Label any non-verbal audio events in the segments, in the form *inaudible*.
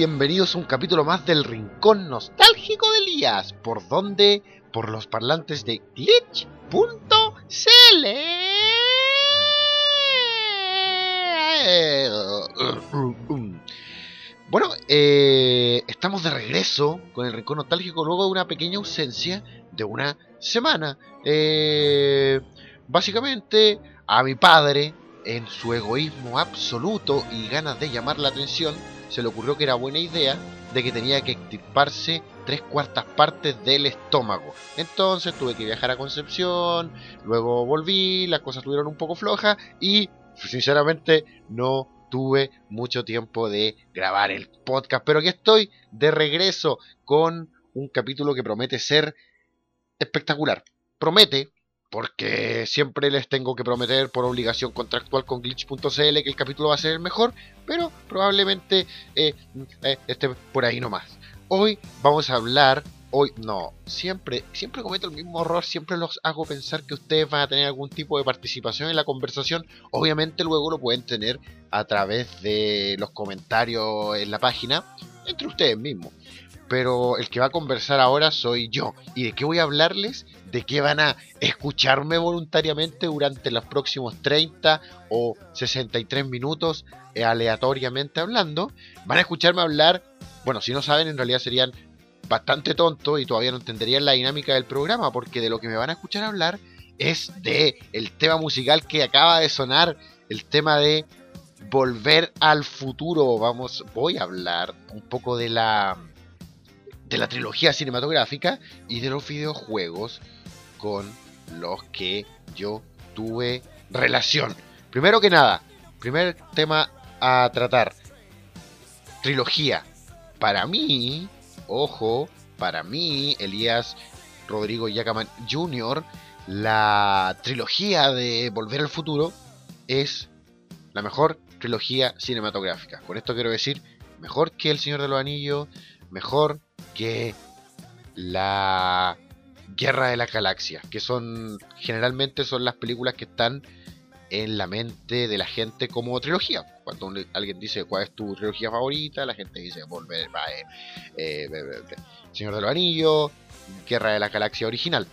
Bienvenidos a un capítulo más del Rincón Nostálgico de Elías. ¿Por dónde? Por los parlantes de glitch.cl. Bueno, eh, estamos de regreso con el Rincón Nostálgico luego de una pequeña ausencia de una semana. Eh, básicamente, a mi padre, en su egoísmo absoluto y ganas de llamar la atención, se le ocurrió que era buena idea de que tenía que extirparse tres cuartas partes del estómago. Entonces tuve que viajar a Concepción, luego volví, las cosas estuvieron un poco flojas y sinceramente no tuve mucho tiempo de grabar el podcast. Pero aquí estoy de regreso con un capítulo que promete ser espectacular. Promete, porque siempre les tengo que prometer por obligación contractual con glitch.cl que el capítulo va a ser el mejor, pero probablemente eh, eh, esté por ahí nomás. Hoy vamos a hablar, hoy no, siempre, siempre cometo el mismo error, siempre los hago pensar que ustedes van a tener algún tipo de participación en la conversación, obviamente luego lo pueden tener a través de los comentarios en la página, entre ustedes mismos pero el que va a conversar ahora soy yo. ¿Y de qué voy a hablarles? De qué van a escucharme voluntariamente durante los próximos 30 o 63 minutos eh, aleatoriamente hablando. Van a escucharme hablar, bueno, si no saben, en realidad serían bastante tontos y todavía no entenderían la dinámica del programa, porque de lo que me van a escuchar hablar es de el tema musical que acaba de sonar, el tema de volver al futuro. Vamos, voy a hablar un poco de la de la trilogía cinematográfica y de los videojuegos con los que yo tuve relación. Primero que nada, primer tema a tratar. Trilogía. Para mí, ojo, para mí, Elías Rodrigo Yacaman Jr., la trilogía de Volver al Futuro es la mejor trilogía cinematográfica. Con esto quiero decir, mejor que El Señor de los Anillos, mejor que la Guerra de las Galaxias, que son generalmente son las películas que están en la mente de la gente como trilogía. Cuando alguien dice cuál es tu trilogía favorita, la gente dice volver, eh, eh, Señor de los Anillos, Guerra de la Galaxia original.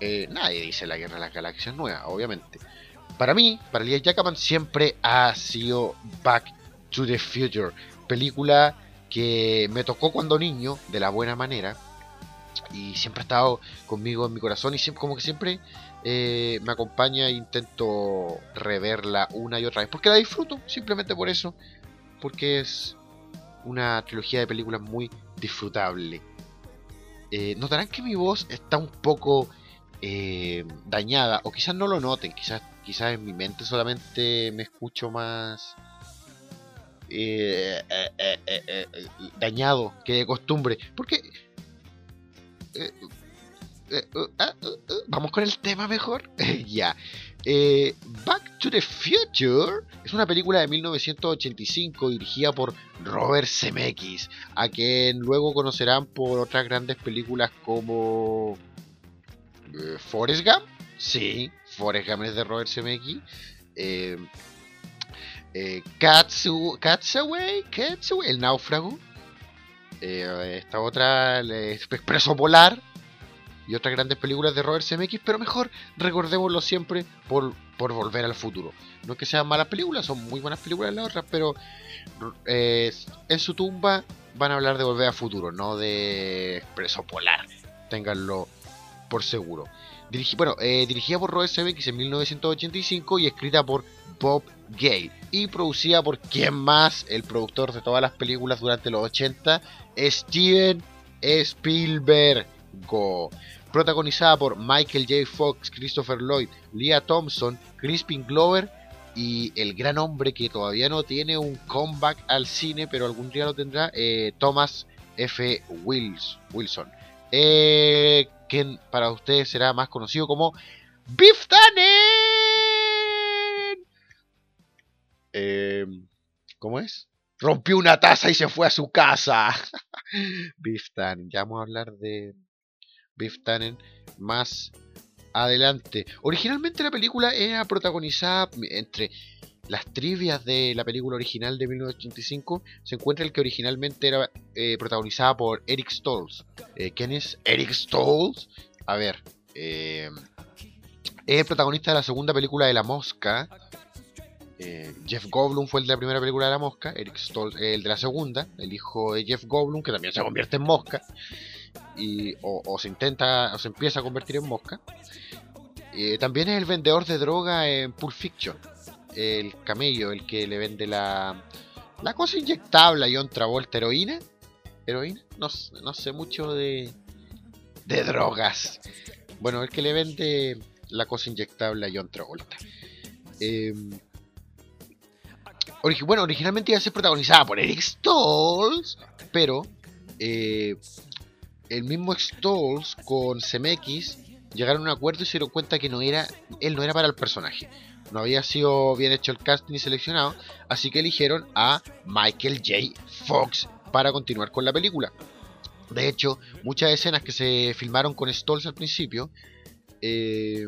Eh, nadie dice la Guerra de las Galaxias nueva, obviamente. Para mí, para Elias Jackman, siempre ha sido Back to the Future, película que me tocó cuando niño, de la buena manera, y siempre ha estado conmigo en mi corazón y siempre, como que siempre eh, me acompaña e intento reverla una y otra vez, porque la disfruto, simplemente por eso, porque es una trilogía de películas muy disfrutable. Eh, notarán que mi voz está un poco eh, dañada, o quizás no lo noten, quizás, quizás en mi mente solamente me escucho más eh, eh, eh, dañado que de costumbre. Porque... Ah, vamos con el tema mejor. *laughs* ya. Back to the Future es una película de 1985 dirigida por Robert Zemeckis, a quien luego conocerán por otras grandes películas como Forrest Gump. Sí, Forrest Gump es de Robert Zemeckis. Eh, Katsu, Katsaway, el náufrago. Eh, esta otra, el Expreso Polar. Y otras grandes películas de Robert Zemeckis, pero mejor recordémoslo siempre por, por Volver al Futuro. No es que sean malas películas, son muy buenas películas las otras, pero eh, en su tumba van a hablar de Volver al Futuro, no de Expreso Polar. Ténganlo por seguro. Eh, dirigida por Robert Zemeckis en 1985 y escrita por Bob Gay y producida por quien más, el productor de todas las películas durante los 80, Steven Spielberg. Protagonizada por Michael J. Fox, Christopher Lloyd, Leah Thompson, Crispin Glover y el gran hombre que todavía no tiene un comeback al cine, pero algún día lo tendrá, eh, Thomas F. Wilson. Eh, quien para ustedes será más conocido como Biff eh, ¿Cómo es? Rompió una taza y se fue a su casa. *laughs* Biff Tannen. Ya vamos a hablar de Biff Tannen más adelante. Originalmente la película era protagonizada entre las trivias de la película original de 1985 se encuentra el que originalmente era eh, protagonizada por Eric Stoltz. Eh, ¿Quién es Eric Stoltz? A ver, eh, es el protagonista de la segunda película de La Mosca. Jeff Goldblum fue el de la primera película de La Mosca. Eric Stoltz el de la segunda. El hijo de Jeff Goldblum, que también se convierte en mosca. Y, o, se intenta, o se empieza a convertir en mosca. también es el vendedor de droga en Pulp Fiction el camello, el que le vende la, la cosa inyectable a John Travolta, heroína. ¿Heroína? No, no sé mucho de, de drogas. Bueno, el que le vende la cosa inyectable a John Travolta. Em, bueno, originalmente iba a ser protagonizada por Eric Stoltz, pero eh, el mismo Stoltz con CMX llegaron a un acuerdo y se dieron cuenta que no era, él no era para el personaje no había sido bien hecho el casting y seleccionado, así que eligieron a Michael J. Fox para continuar con la película. De hecho, muchas escenas que se filmaron con Stolz al principio eh,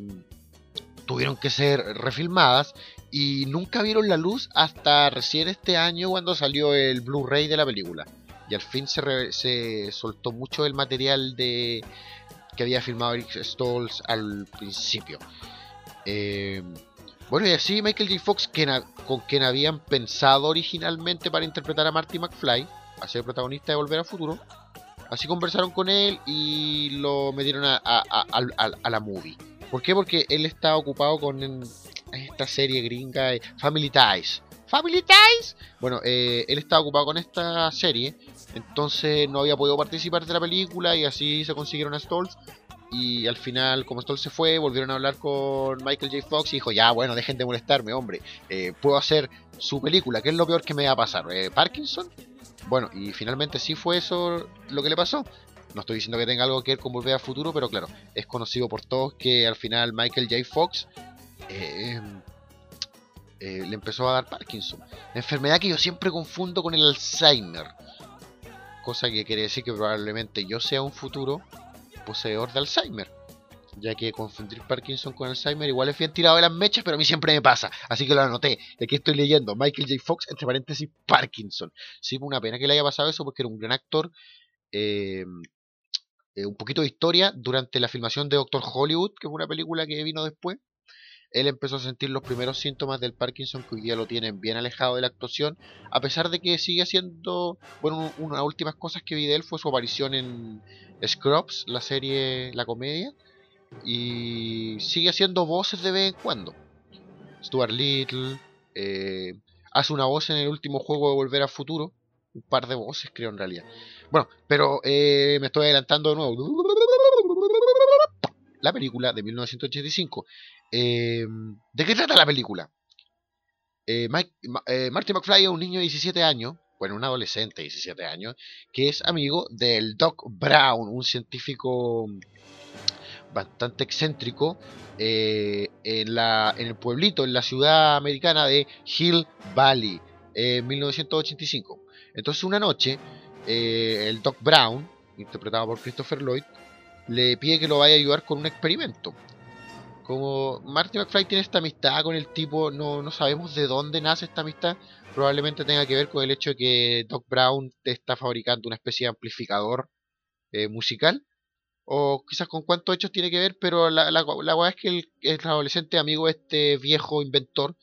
tuvieron que ser refilmadas y nunca vieron la luz hasta recién este año cuando salió el Blu-ray de la película. Y al fin se, se soltó mucho del material de que había filmado Eric al principio. Eh, bueno, y así Michael J. Fox, con quien habían pensado originalmente para interpretar a Marty McFly, a ser protagonista de Volver al Futuro, así conversaron con él y lo metieron a, a, la movie. ¿Por qué? Porque él está ocupado con esta serie gringa eh, Family Ties. ¿Family Ties? Bueno, eh, él estaba ocupado con esta serie, entonces no había podido participar de la película y así se consiguieron a y al final, como Stoll se fue, volvieron a hablar con Michael J. Fox y dijo, ya, bueno, dejen de molestarme, hombre. Eh, puedo hacer su película, ¿qué es lo peor que me va a pasar? Eh, ¿Parkinson? Bueno, y finalmente sí fue eso lo que le pasó. No estoy diciendo que tenga algo que ver con Volver al Futuro, pero claro, es conocido por todos que al final Michael J. Fox eh, le empezó a dar Parkinson. enfermedad que yo siempre confundo con el Alzheimer. Cosa que quiere decir que probablemente yo sea un futuro poseedor de Alzheimer. Ya que confundir Parkinson con Alzheimer igual es bien tirado de las mechas, pero a mí siempre me pasa. Así que lo anoté. Aquí estoy leyendo. Michael J. Fox, entre paréntesis, Parkinson. Sí, una pena que le haya pasado eso porque era un gran actor. Eh, eh, un poquito de historia durante la filmación de Doctor Hollywood, que fue una película que vino después él empezó a sentir los primeros síntomas del Parkinson que hoy día lo tienen bien alejado de la actuación, a pesar de que sigue haciendo, bueno, una de las últimas cosas que vi de él fue su aparición en Scrubs, la serie, la comedia, y sigue haciendo voces de vez en cuando. Stuart Little, eh, hace una voz en el último juego de Volver al Futuro, un par de voces creo en realidad. Bueno, pero eh, me estoy adelantando de nuevo. La película de 1985. Em, ¿De qué trata la película? Eh, eh, Marty McFly es un niño de 17 años, bueno, un adolescente de 17 años, que es amigo del Doc Brown, un científico bastante excéntrico eh, en, la, en el pueblito, en la ciudad americana de Hill Valley, en 1985. Entonces una noche, el Doc Brown, interpretado por Christopher Lloyd, le pide que lo vaya a ayudar con un experimento como Marty McFly tiene esta amistad con el tipo, no, no sabemos de dónde nace esta amistad. Probablemente tenga que ver con el hecho de que Doc Brown está fabricando una especie de amplificador eh, musical. O quizás con cuántos hechos tiene que ver, pero la, la, la es que el, el adolescente amigo de este viejo inventor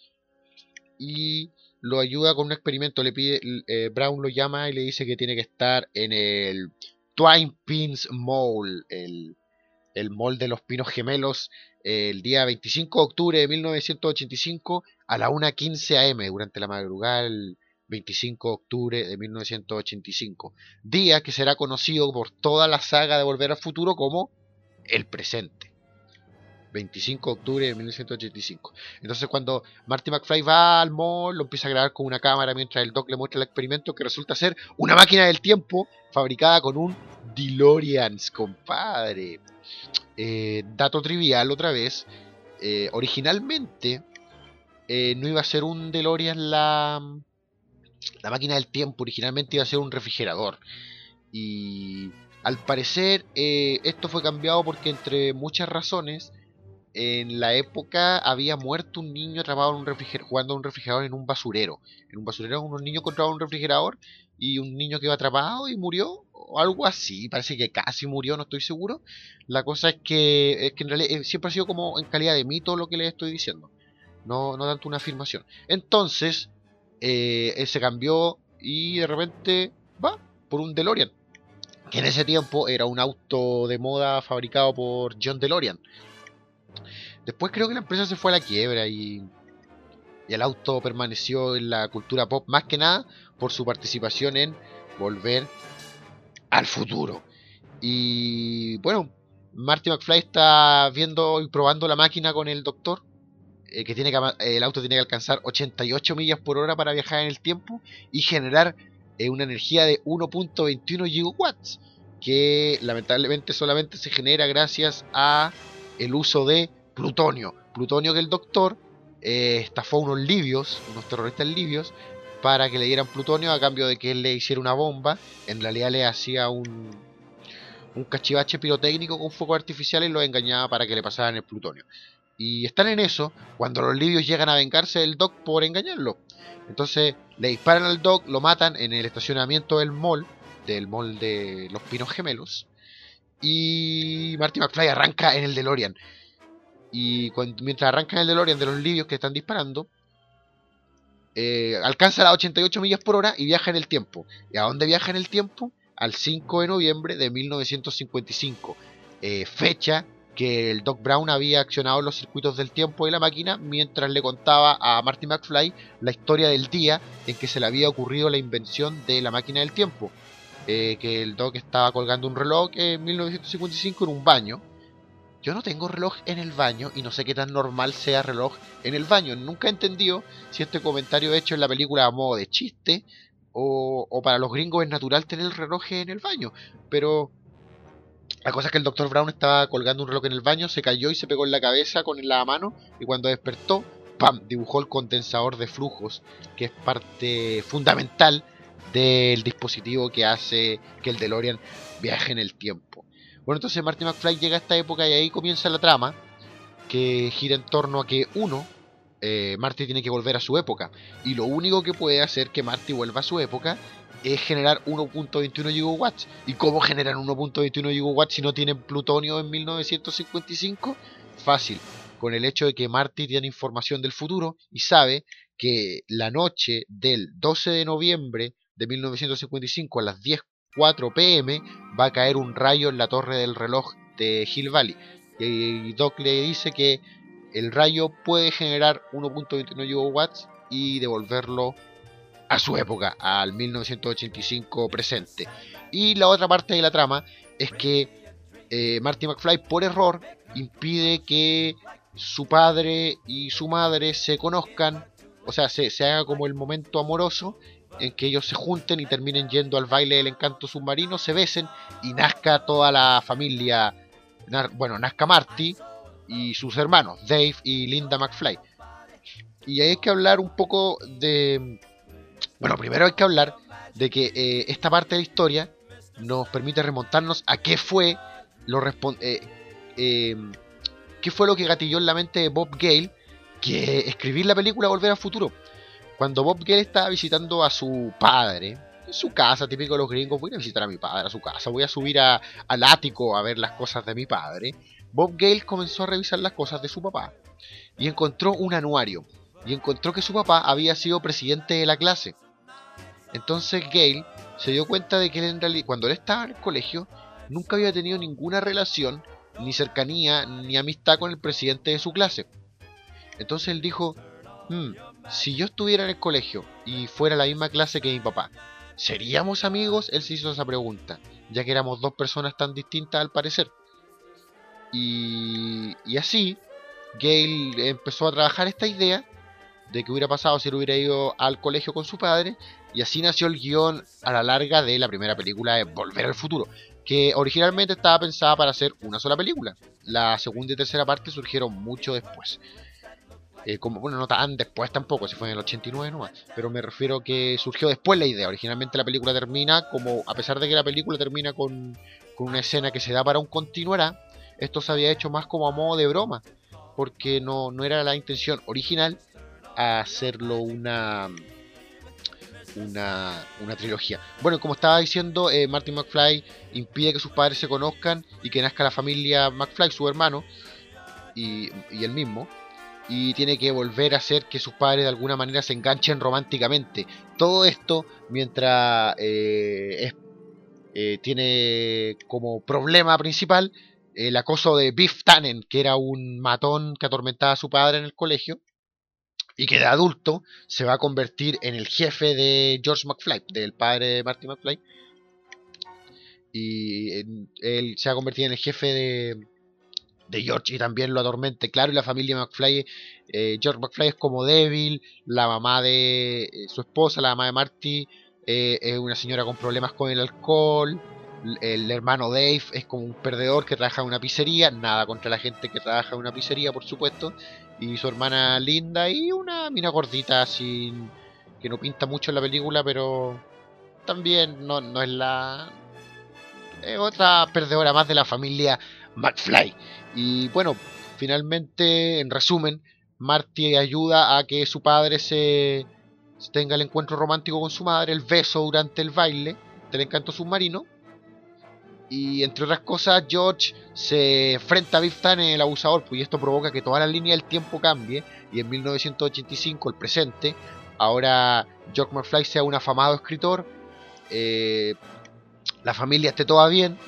y lo ayuda con un experimento. Le pide, eh, Brown lo llama y le dice que tiene que estar en el Twine Pins Mall, el, el mall de los pinos gemelos el día 25 de octubre de 1985 a la 1.15 am durante la madrugada del 25 de octubre de 1985. Día que será conocido por toda la saga de Volver al Futuro como el presente. 25 de octubre de 1985. Entonces cuando Marty McFly va al mall, lo empieza a grabar con una cámara mientras el Doc le muestra el experimento que resulta ser una máquina del tiempo fabricada con un DeLorean, compadre. Eh, dato trivial otra vez. Eh, originalmente eh, no iba a ser un DeLorean la, la máquina del tiempo, originalmente iba a ser un refrigerador. Y al parecer esto fue cambiado porque entre muchas razones en la época había muerto un niño atrapado en un refrigerador, jugando a un refrigerador en un basurero. En un basurero unos niños encontraban un refrigerador y un niño quedó atrapado y murió, o algo así, parece que casi murió, no estoy seguro. La cosa es que, es que en realidad eh, siempre ha sido como en calidad de mito lo que les estoy diciendo, no, no tanto una afirmación. Entonces, eh, se cambió y de repente va por un DeLorean, que en ese tiempo era un auto de moda fabricado por John DeLorean. Después creo que la empresa se fue a la quiebra y, el auto permaneció en la cultura pop más que nada por su participación en Volver al Futuro. Y bueno, Marty McFly está viendo y probando la máquina con el doctor. Eh, que tiene que, el auto tiene que alcanzar 88 millas por hora para viajar en el tiempo y generar eh, una energía de 1.21 gigawatts que lamentablemente solamente se genera gracias a el uso de plutonio. Plutonio que el doctor eh, estafó unos libios, unos terroristas libios, para que le dieran plutonio a cambio de que él le hiciera una bomba. En realidad le hacía un, un cachivache pirotécnico con fuego artificial y lo engañaba para que le pasaran el plutonio. Y están en eso cuando los libios llegan a vengarse del Doc por engañarlo. Entonces le disparan al Doc, lo matan en el estacionamiento del mall, del mall de los Pinos Gemelos. Y Marty McFly arranca en el DeLorean. Y mientras arranca en el DeLorean de los libios que están disparando, eh, alcanza las 88 millas por hora y viaja en el tiempo. ¿Y a dónde viaja en el tiempo? Al 5 de noviembre de 1955. Eh, fecha que el Doc Brown había accionado los circuitos del tiempo de la máquina mientras le contaba a Marty McFly la historia del día en que se le había ocurrido la invención de la máquina del tiempo. Eh, que el Doc estaba colgando un reloj en 1955 en un baño. Yo no tengo reloj en el baño y no sé qué tan normal sea reloj en el baño. Nunca he entendido si este comentario hecho en la película a modo de chiste o, para los gringos es natural tener el reloj en el baño. Pero la cosa es que el Dr. Brown estaba colgando un reloj en el baño, se cayó y se pegó en la cabeza con la mano y cuando despertó, ¡pam! dibujó el condensador de flujos, que es parte fundamental del dispositivo que hace que el DeLorean viaje en el tiempo. Bueno, entonces Marty McFly llega a esta época y ahí comienza la trama, que gira en torno a que uno, eh, Marty tiene que volver a su época, y lo único que puede hacer que Marty vuelva a su época es generar 1.21 gigawatts. ¿Y cómo generan 1.21 gigawatts si no tienen plutonio en 1955? Fácil, con el hecho de que Marty tiene información del futuro y sabe que la noche del 12 de noviembre de 1955 a las 10.04 pm va a caer un rayo en la torre del reloj de Hill Valley. Y Doc le dice que el rayo puede generar 1.21 gigawatts y devolverlo a su época, al 1985 presente. Y la otra parte de la trama es que eh, Marty McFly por error impide que su padre y su madre se conozcan, o sea, se, se haga como el momento amoroso en que ellos se junten y terminen yendo al baile del encanto submarino, se besen y nazca toda la familia, bueno, nazca Marty y sus hermanos, Dave y Linda McFly. Y hay que hablar un poco de bueno, primero hay que hablar de que eh, esta parte de la historia nos permite remontarnos a qué fue lo eh, em, qué fue lo que gatilló en la mente de Bob Gale que escribir la película Volver al Futuro. Cuando Bob Gale estaba visitando a su padre, en su casa, típico de los gringos, voy a visitar a mi padre a su casa, voy a subir al ático a ver las cosas de mi padre. Bob Gale comenzó a revisar las cosas de su papá y encontró un anuario y encontró que su papá había sido presidente de la clase. Entonces Gale se dio cuenta de que él en realidad, cuando él estaba en el colegio, nunca había tenido ninguna relación, ni cercanía, ni amistad con el presidente de su clase. Entonces él dijo, hmm, si yo estuviera en el colegio y fuera la misma clase que mi papá, ¿seríamos amigos? Él se hizo esa pregunta, ya que éramos dos personas tan distintas al parecer. Y, así, Gale empezó a trabajar esta idea de qué hubiera pasado si él hubiera ido al colegio con su padre. Y así nació el guion a la larga de la primera película de Volver al Futuro, que originalmente estaba pensada para hacer una sola película. La segunda y tercera parte surgieron mucho después. Eh, como, bueno, no tan después tampoco, si fue en el 89 nomás, pero me refiero que surgió después la idea. Originalmente la película termina como, a pesar de que la película termina con, con una escena que se da para un continuará, esto se había hecho más como a modo de broma porque no, no era la intención original hacerlo una una, una trilogía. Bueno, como estaba diciendo, eh, Martin McFly impide que sus padres se conozcan y que nazca la familia McFly, su hermano, y, y él mismo. Y tiene que volver a hacer que sus padres de alguna manera se enganchen románticamente. Todo esto mientras eh, eh, tiene como problema principal el acoso de Biff Tannen, que era un matón que atormentaba a su padre en el colegio y que de adulto se va a convertir en el jefe de George McFly, del padre de Marty McFly. Y él se va a convertir en el jefe de, de George y también lo atormente. Claro, y la familia McFly, eh, George McFly es como débil, la mamá de eh, su esposa, la mamá de Marty, eh, es una señora con problemas con el alcohol. El hermano Dave es como un perdedor que trabaja en una pizzería. Nada contra la gente que trabaja en una pizzería, por supuesto y su hermana Linda y una mina gordita así que no pinta mucho en la película, pero también no, no es la es otra perdedora más de la familia McFly. Y bueno, finalmente, en resumen, Marty ayuda a que su padre se tenga el encuentro romántico con su madre, el beso durante el baile del encanto submarino y entre otras cosas, George se enfrenta a Biff en el abusador, pues y esto provoca que toda la línea del tiempo cambie. Y en 1985, el presente, ahora George McFly sea un afamado escritor, eh, la familia esté toda bien,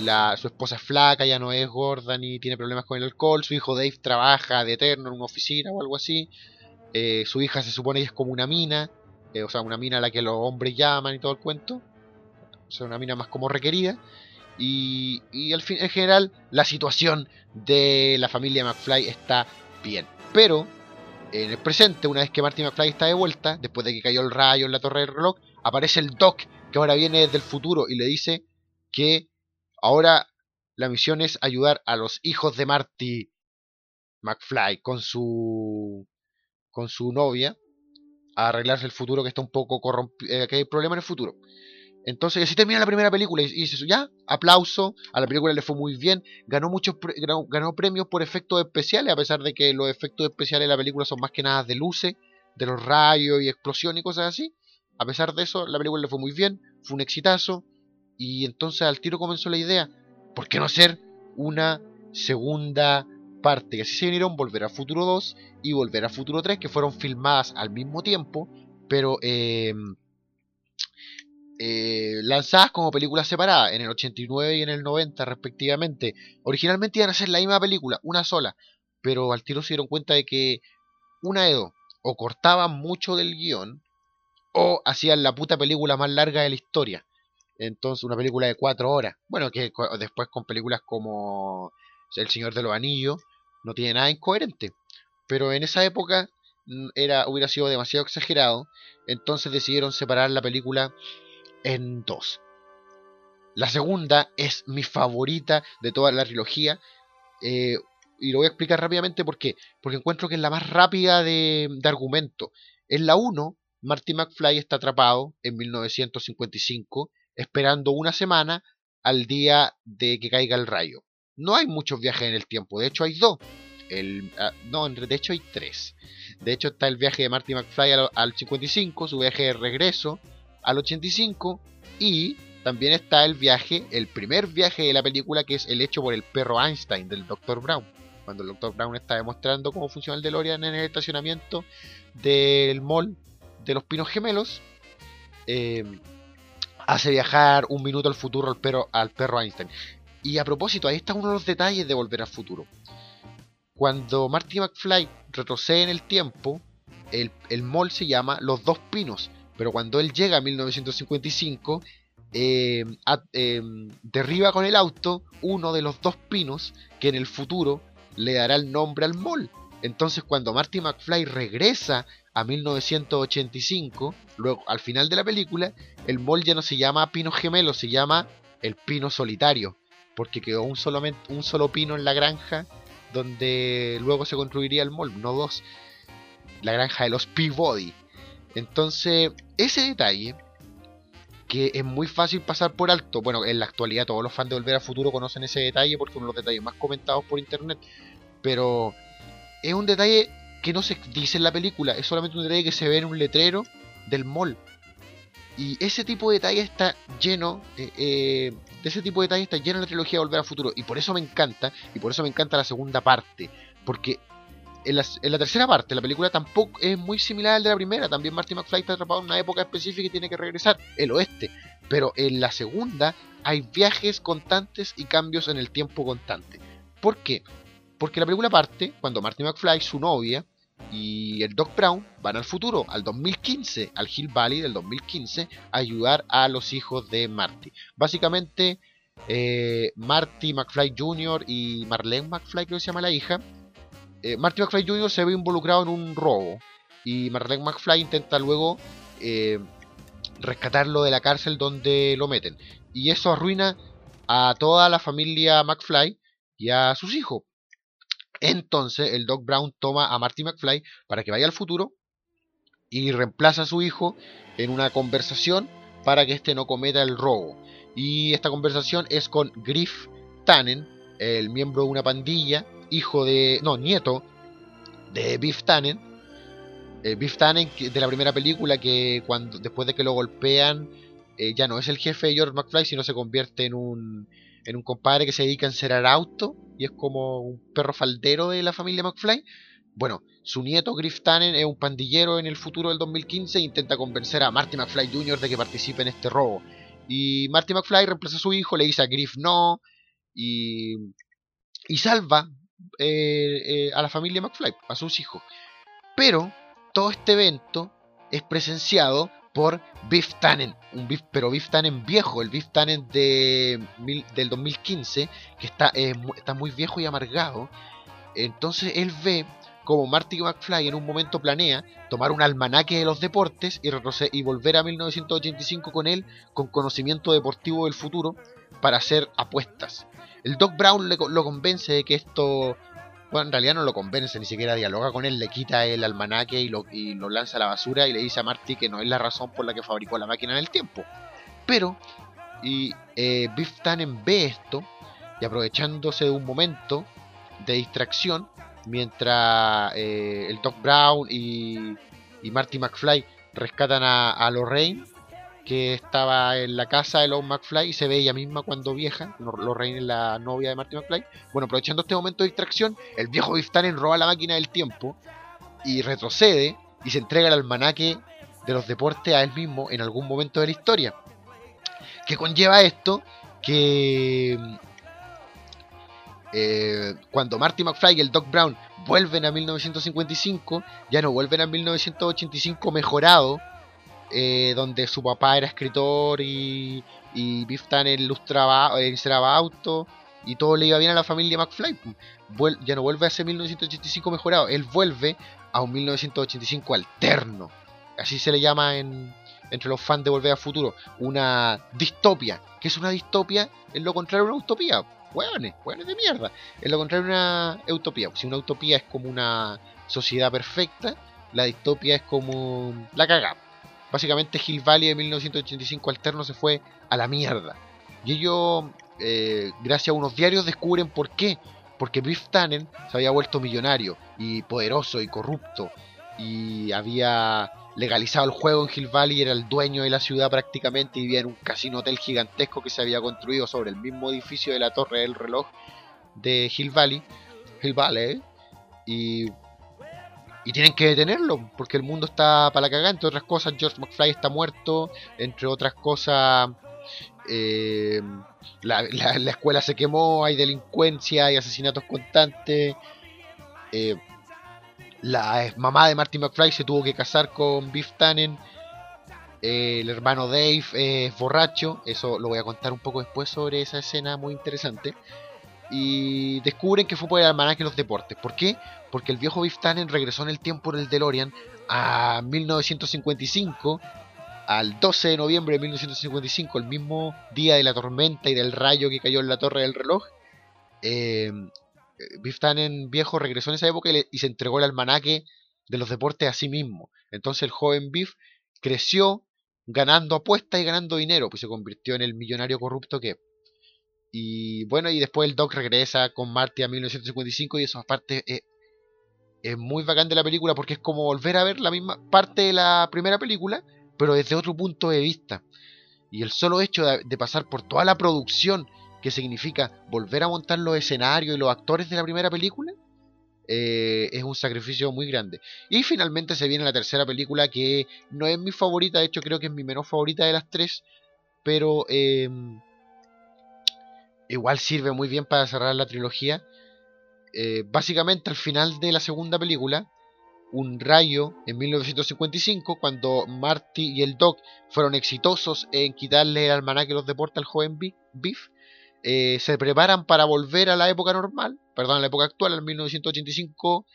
la, su esposa es flaca, ya no es gorda ni tiene problemas con el alcohol, su hijo Dave trabaja de eterno en una oficina o algo así, eh, su hija se supone que es como una mina, eh, o sea, una mina a la que los hombres llaman y todo el cuento, o sea, una mina más como requerida. Y, al fin, en general, la situación de la familia McFly está bien. Pero, en el presente, una vez que Marty McFly está de vuelta, después de que cayó el rayo en la torre del reloj, aparece el Doc, que ahora viene desde el futuro, y le dice que ahora la misión es ayudar a los hijos de Marty McFly con su con su novia a arreglarse el futuro que está un poco corrompido, eh, que hay problema en el futuro. Entonces, así termina la primera película y, dice, ya, aplauso, a la película le fue muy bien, ganó muchos ganó, premios por efectos especiales, a pesar de que los efectos especiales de la película son más que nada de luces, de los rayos y explosión y cosas así. A pesar de eso, la película le fue muy bien, fue un exitazo, y entonces al tiro comenzó la idea, ¿por qué no hacer una segunda parte? Que así se vinieron Volver a Futuro 2 y Volver a Futuro 3, que fueron filmadas al mismo tiempo, pero... Eh, eh, lanzadas como películas separadas en el 89 y en el 90 respectivamente. Originalmente iban a ser la misma película, una sola, pero al tiro se dieron cuenta de que una de dos, o cortaban mucho del guion, o hacían la puta película más larga de la historia. Entonces, una película de cuatro horas. Bueno, que después con películas como El Señor de los Anillos, no tiene nada incoherente. Pero en esa época mm, era, hubiera sido demasiado exagerado. Entonces decidieron separar la película en dos. La segunda es mi favorita de toda la trilogía. Eh, y lo voy a explicar rápidamente por qué. Porque encuentro que es la más rápida de, argumento. En la 1, Marty McFly está atrapado en 1955, esperando una semana al día de que caiga el rayo. No hay muchos viajes en el tiempo, de hecho hay dos. El, ah, no, de hecho hay tres. De hecho está el viaje de Marty McFly al, al 55, su viaje de regreso al 85 y también está el viaje, el primer viaje de la película que es el hecho por el perro Einstein del Dr. Brown. Cuando el Dr. Brown está demostrando cómo funciona el DeLorean en el estacionamiento del mall de los Pinos Gemelos, eh, hace viajar un minuto al futuro al perro, al perro Einstein. Y a propósito, ahí está uno de los detalles de Volver al Futuro. Cuando Marty McFly retrocede en el tiempo, el, el mall se llama Los Dos Pinos pero cuando él llega a 1955, eh, eh, derriba con el auto uno de los dos pinos que en el futuro le dará el nombre al mall. Entonces cuando Marty McFly regresa a 1985, luego al final de la película, el mall ya no se llama Pino Gemelo, se llama el Pino Solitario, porque quedó un, un solo pino en la granja donde luego se construiría el mall, no dos. La granja de los Peabody. Entonces, ese detalle, que es muy fácil pasar por alto, bueno, en la actualidad todos los fans de Volver al Futuro conocen ese detalle porque es uno de los detalles más comentados por internet, pero es un detalle que no se dice en la película, es solamente un detalle que se ve en un letrero del mall. Y ese tipo de detalle está lleno, eh, eh, de ese tipo de detalle está lleno la trilogía de Volver al Futuro. Y por eso me encanta, y por eso me encanta la segunda parte. Porque en la, en la, tercera parte, la película tampoco es muy similar al de la primera. También Marty McFly está atrapado en una época específica y tiene que regresar, el oeste. Pero en la segunda hay viajes constantes y cambios en el tiempo constante. ¿Por qué? Porque la película parte cuando Marty McFly, su novia, y el Doc Brown van al futuro, al 2015, al Hill Valley del 2015, a ayudar a los hijos de Marty. Básicamente, eh, Marty McFly Jr. y Marlene McFly, creo que se llama la hija, eh, Marty McFly Jr. se ve involucrado en un robo y Marlene McFly intenta luego eh, rescatarlo de la cárcel donde lo meten. Y eso arruina a toda la familia McFly y a sus hijos. Entonces el Doc Brown toma a Marty McFly para que vaya al futuro y reemplaza a su hijo en una conversación para que éste no cometa el robo. Y esta conversación es con Griff Tannen, el miembro de una pandilla, hijo de. no, nieto de Biff Tannen. Eh, Biff Tannen de la primera película que cuando después de que lo golpean eh, ya no es el jefe de George McFly, sino se convierte en un, en un compadre que se dedica a encerar auto y es como un perro faldero de la familia McFly. Bueno, su nieto Griff Tannen es un pandillero en el futuro del 2015 e intenta convencer a Marty McFly Jr. de que participe en este robo. Y Marty McFly reemplaza a su hijo, le dice a Griff no y, y salva eh, eh, a la familia McFly, a sus hijos. Pero todo este evento es presenciado por Biff Tannen, un Biff, pero Biff Tannen viejo, el Biff Tannen de, del 2015, que está, está muy viejo y amargado. Entonces él ve como Marty McFly en un momento planea tomar un almanaque de los deportes y, y volver a 1985 con él, con conocimiento deportivo del futuro, para hacer apuestas. El Doc Brown lo convence de que esto bueno, en realidad no lo convence, ni siquiera dialoga con él, le quita el almanaque y lo, lo lanza a la basura y le dice a Marty que no es la razón por la que fabricó la máquina del tiempo. Pero, y eh, Biff Tannen ve esto y aprovechándose de un momento de distracción, mientras eh, el Doc Brown y, y Marty McFly rescatan a, a Lorraine, que estaba en la casa de Lone McFly y se ve ella misma cuando vieja, Lorraine es la novia de Marty McFly. Bueno, aprovechando este momento de distracción, el viejo Biff roba la máquina del tiempo y retrocede y se entrega el almanaque de los deportes a él mismo en algún momento de la historia. Que conlleva esto que eh, cuando Marty McFly y el Doc Brown vuelven a 1955, ya no vuelven a 1985 mejorado eh, donde su papá era escritor y, y Biff Tannen ilustraba, encerraba autos y todo le iba bien a la familia McFly. ya no vuelve a ese 1985 mejorado, él vuelve a un 1985 alterno. Así se le llama en, entre los fans de Volver al Futuro, una distopia. ¿Qué es una distopia? Es lo contrario a una utopía. Hueones, hueones de mierda. Es lo contrario a una utopía. Si una utopía es como una sociedad perfecta, la distopia es como la cagada. Básicamente Hill Valley de 1985 alterno se fue a la mierda. Y ellos, eh, gracias a unos diarios, descubren por qué. Porque Biff Tannen se había vuelto millonario y poderoso y corrupto. Y había legalizado el juego en Hill Valley, era el dueño de la ciudad prácticamente y vivía en un casino hotel gigantesco que se había construido sobre el mismo edificio de la torre del reloj de Hill Valley. Hill Valley. Y y tienen que detenerlo, porque el mundo está para la cagada. Entre otras cosas, George McFly está muerto. Entre otras cosas, eh, la, escuela se quemó, hay delincuencia, hay asesinatos constantes. Eh, la mamá de Marty McFly se tuvo que casar con Biff Tannen. Eh, el hermano Dave es borracho. Eso lo voy a contar un poco después sobre esa escena muy interesante y descubren que fue por el almanaque de los deportes. ¿Por qué? Porque el viejo Biff Tannen regresó en el tiempo del DeLorean a 1955, al 12 de noviembre de 1955, el mismo día de la tormenta y del rayo que cayó en la torre del reloj. Eh, Biff Tannen viejo regresó en esa época y, y, se entregó el almanaque de los deportes a sí mismo. Entonces el joven Biff creció ganando apuestas y ganando dinero, pues se convirtió en el millonario corrupto que y bueno, y después el Doc regresa con Marty a 1955 y eso aparte es es muy bacán de la película porque es como volver a ver la misma parte de la primera película, pero desde otro punto de vista. Y el solo hecho de, pasar por toda la producción que significa volver a montar los escenarios y los actores de la primera película, eh, es un sacrificio muy grande. Y finalmente se viene la tercera película que no es mi favorita, de hecho creo que es mi menos favorita de las tres, pero em, igual sirve muy bien para cerrar la trilogía. Eh, básicamente al final de la segunda película, un rayo en 1955, cuando Marty y el Doc fueron exitosos en quitarle el almanaque los deportes al joven Biff, eh, se preparan para volver a la época normal, perdón, a la época actual, en 1985,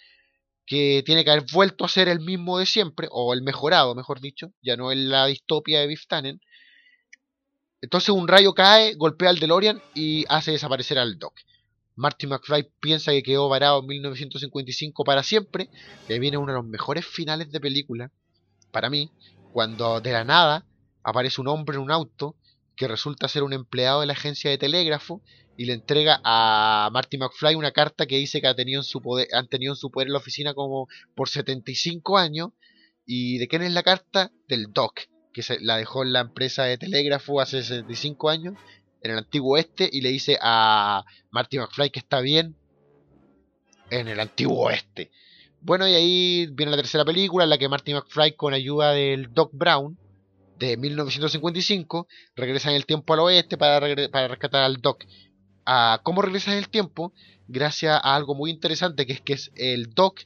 que tiene que haber vuelto a ser el mismo de siempre, o el mejorado, mejor dicho, ya no es la distopia de Biff Tannen. Entonces un rayo cae, golpea al DeLorean y hace desaparecer al Doc. Marty McFly piensa que quedó varado en 1955 para siempre. Y ahí viene uno de los mejores finales de película, para mí, cuando de la nada aparece un hombre en un auto que resulta ser un empleado de la agencia de telégrafo y le entrega a Marty McFly una carta que dice que ha tenido en su poder, han tenido en su poder la oficina como por 75 años. ¿Y de quién es la carta? Del Doc, que se la dejó en la empresa de telégrafo hace 65 años en el antiguo oeste y le dice a Marty McFly que está bien en el antiguo oeste. Bueno, y ahí viene la tercera película en la que Marty McFly con ayuda del Doc Brown de 1955 regresa en el tiempo al oeste para, para rescatar al Doc. Ah, ¿Cómo regresa en el tiempo? Gracias a algo muy interesante que es que es el Doc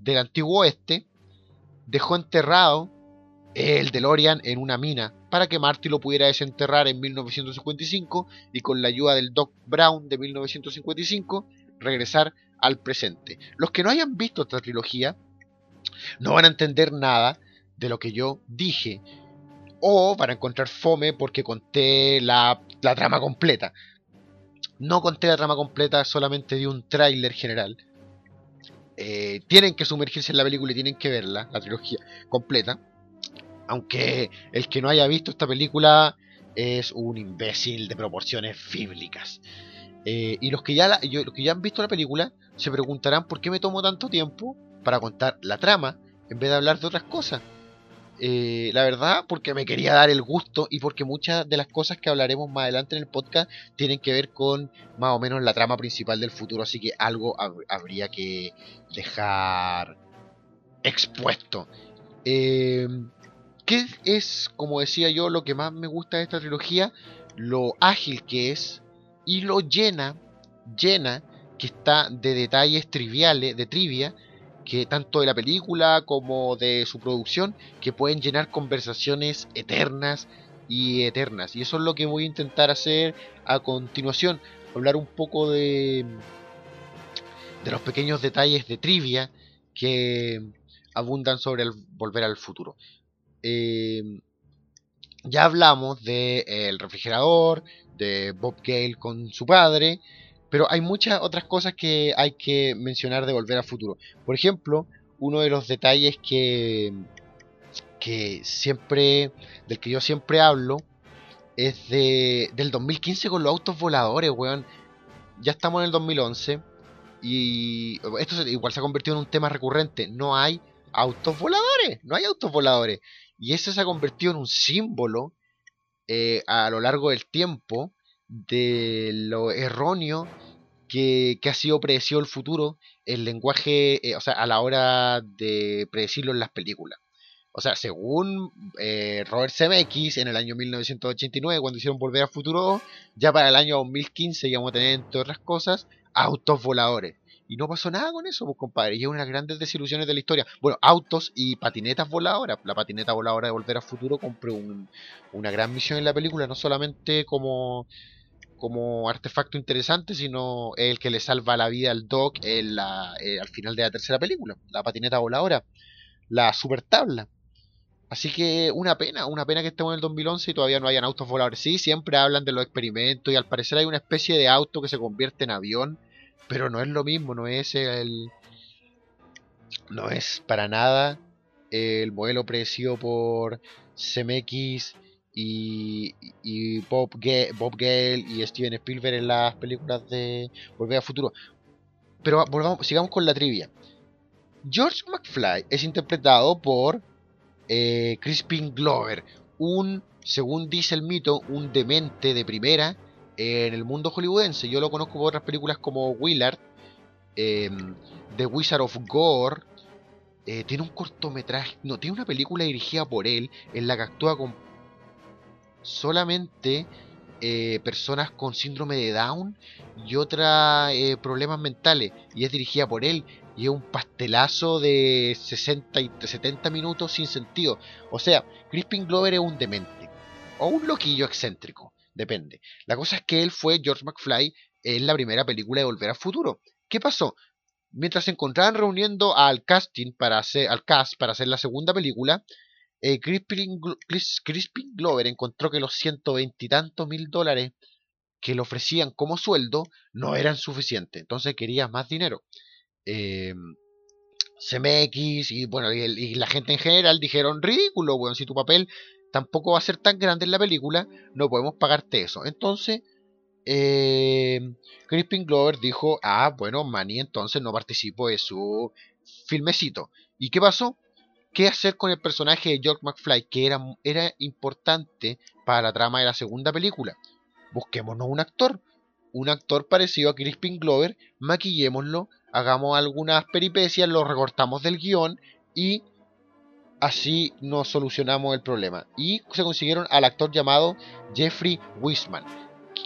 del antiguo oeste dejó enterrado el DeLorean en una mina para que Marty lo pudiera desenterrar en 1955 y con la ayuda del Doc Brown de 1955 regresar al presente. Los que no hayan visto esta trilogía no van a entender nada de lo que yo dije o van a encontrar fome porque conté la, trama completa. No conté la trama completa, solamente di un tráiler general. Eh, tienen que sumergirse en la película y tienen que verla, la trilogía completa. Aunque el que no haya visto esta película es un imbécil de proporciones bíblicas. Eh, y los que, ya los que ya han visto la película se preguntarán por qué me tomo tanto tiempo para contar la trama en vez de hablar de otras cosas. Eh, la verdad, porque me quería dar el gusto y porque muchas de las cosas que hablaremos más adelante en el podcast tienen que ver con más o menos la trama principal del futuro, así que algo habría que dejar expuesto. Eh, ¿Qué es, como decía yo, lo que más me gusta de esta trilogía? Lo ágil que es y lo llena, llena, que está de detalles triviales, de trivia, que tanto de la película como de su producción, que pueden llenar conversaciones eternas y eternas. Y eso es lo que voy a intentar hacer a continuación, hablar un poco de, de los pequeños detalles de trivia que abundan sobre el volver al futuro. Em, ya hablamos del de, el refrigerador, de Bob Gale con su padre, pero hay muchas otras cosas que hay que mencionar de Volver al Futuro. Por ejemplo, uno de los detalles que, que siempre, del que yo siempre hablo, es de, del 2015 con los autos voladores, weón. Ya estamos en el 2011 y esto igual se ha convertido en un tema recurrente. No hay autos voladores, no hay autos voladores. Y eso se ha convertido en un símbolo eh, a lo largo del tiempo de lo erróneo que, ha sido predecido el futuro, el lenguaje, eh, o sea, a la hora de predecirlo en las películas. O sea, según eh, Robert Zemeckis en el año 1989, cuando hicieron Volver al Futuro ya para el año 2015 íbamos a tener, entre otras cosas, autos voladores. Y no pasó nada con eso, pues compadre. Y es una de las grandes desilusiones de la historia. Bueno, autos y patinetas voladoras. La patineta voladora de Volver al Futuro compró una gran misión en la película, no solamente como, como artefacto interesante, sino el que le salva la vida al Doc en la, eh, al final de la tercera película. La patineta voladora. La super tabla. Así que una pena, una pena que estemos en el 2011 y todavía no hayan autos voladores. Sí, siempre hablan de los experimentos y al parecer hay una especie de auto que se convierte en avión pero no es lo mismo, no es el. No es para nada el modelo predecido por CMX y, y Bob, Bob Gale y Steven Spielberg en las películas de Volver a Futuro. Pero volvamos, sigamos con la trivia. George McFly es interpretado por eh, Crispin Glover, un, según dice el mito, un demente de primera en el mundo hollywoodense. Yo lo conozco por otras películas como Willard, em, The Wizard of Gore. Eh, tiene un cortometraje, no, tiene una película dirigida por él en la que actúa con solamente eh, personas con síndrome de Down y otros eh, problemas mentales. Y es dirigida por él. Y es un pastelazo de 60 y 70 minutos sin sentido. O sea, Crispin Glover es un demente. O un loquillo excéntrico. Depende. La cosa es que él fue George McFly en la primera película de Volver al Futuro. ¿Qué pasó? Mientras se encontraban reuniendo al casting para hacer, al cast para hacer la segunda película, eh, Crispin, Glover encontró que los 120 y tantos mil dólares que le ofrecían como sueldo no eran suficientes. Entonces quería más dinero. Eh, CMX y bueno y, la gente en general dijeron ridículo, bueno, si tu papel tampoco va a ser tan grande en la película, no podemos pagarte eso. Entonces, eh, Crispin Glover dijo, ah, bueno, Manny entonces no participo de su filmecito. ¿Y qué pasó? ¿Qué hacer con el personaje de George McFly, que era, era importante para la trama de la segunda película? Busquémonos un actor, un actor parecido a Crispin Glover, maquillémoslo, hagamos algunas peripecias, lo recortamos del guion y así nos solucionamos el problema. Y se consiguieron al actor llamado Jeffrey Wiseman,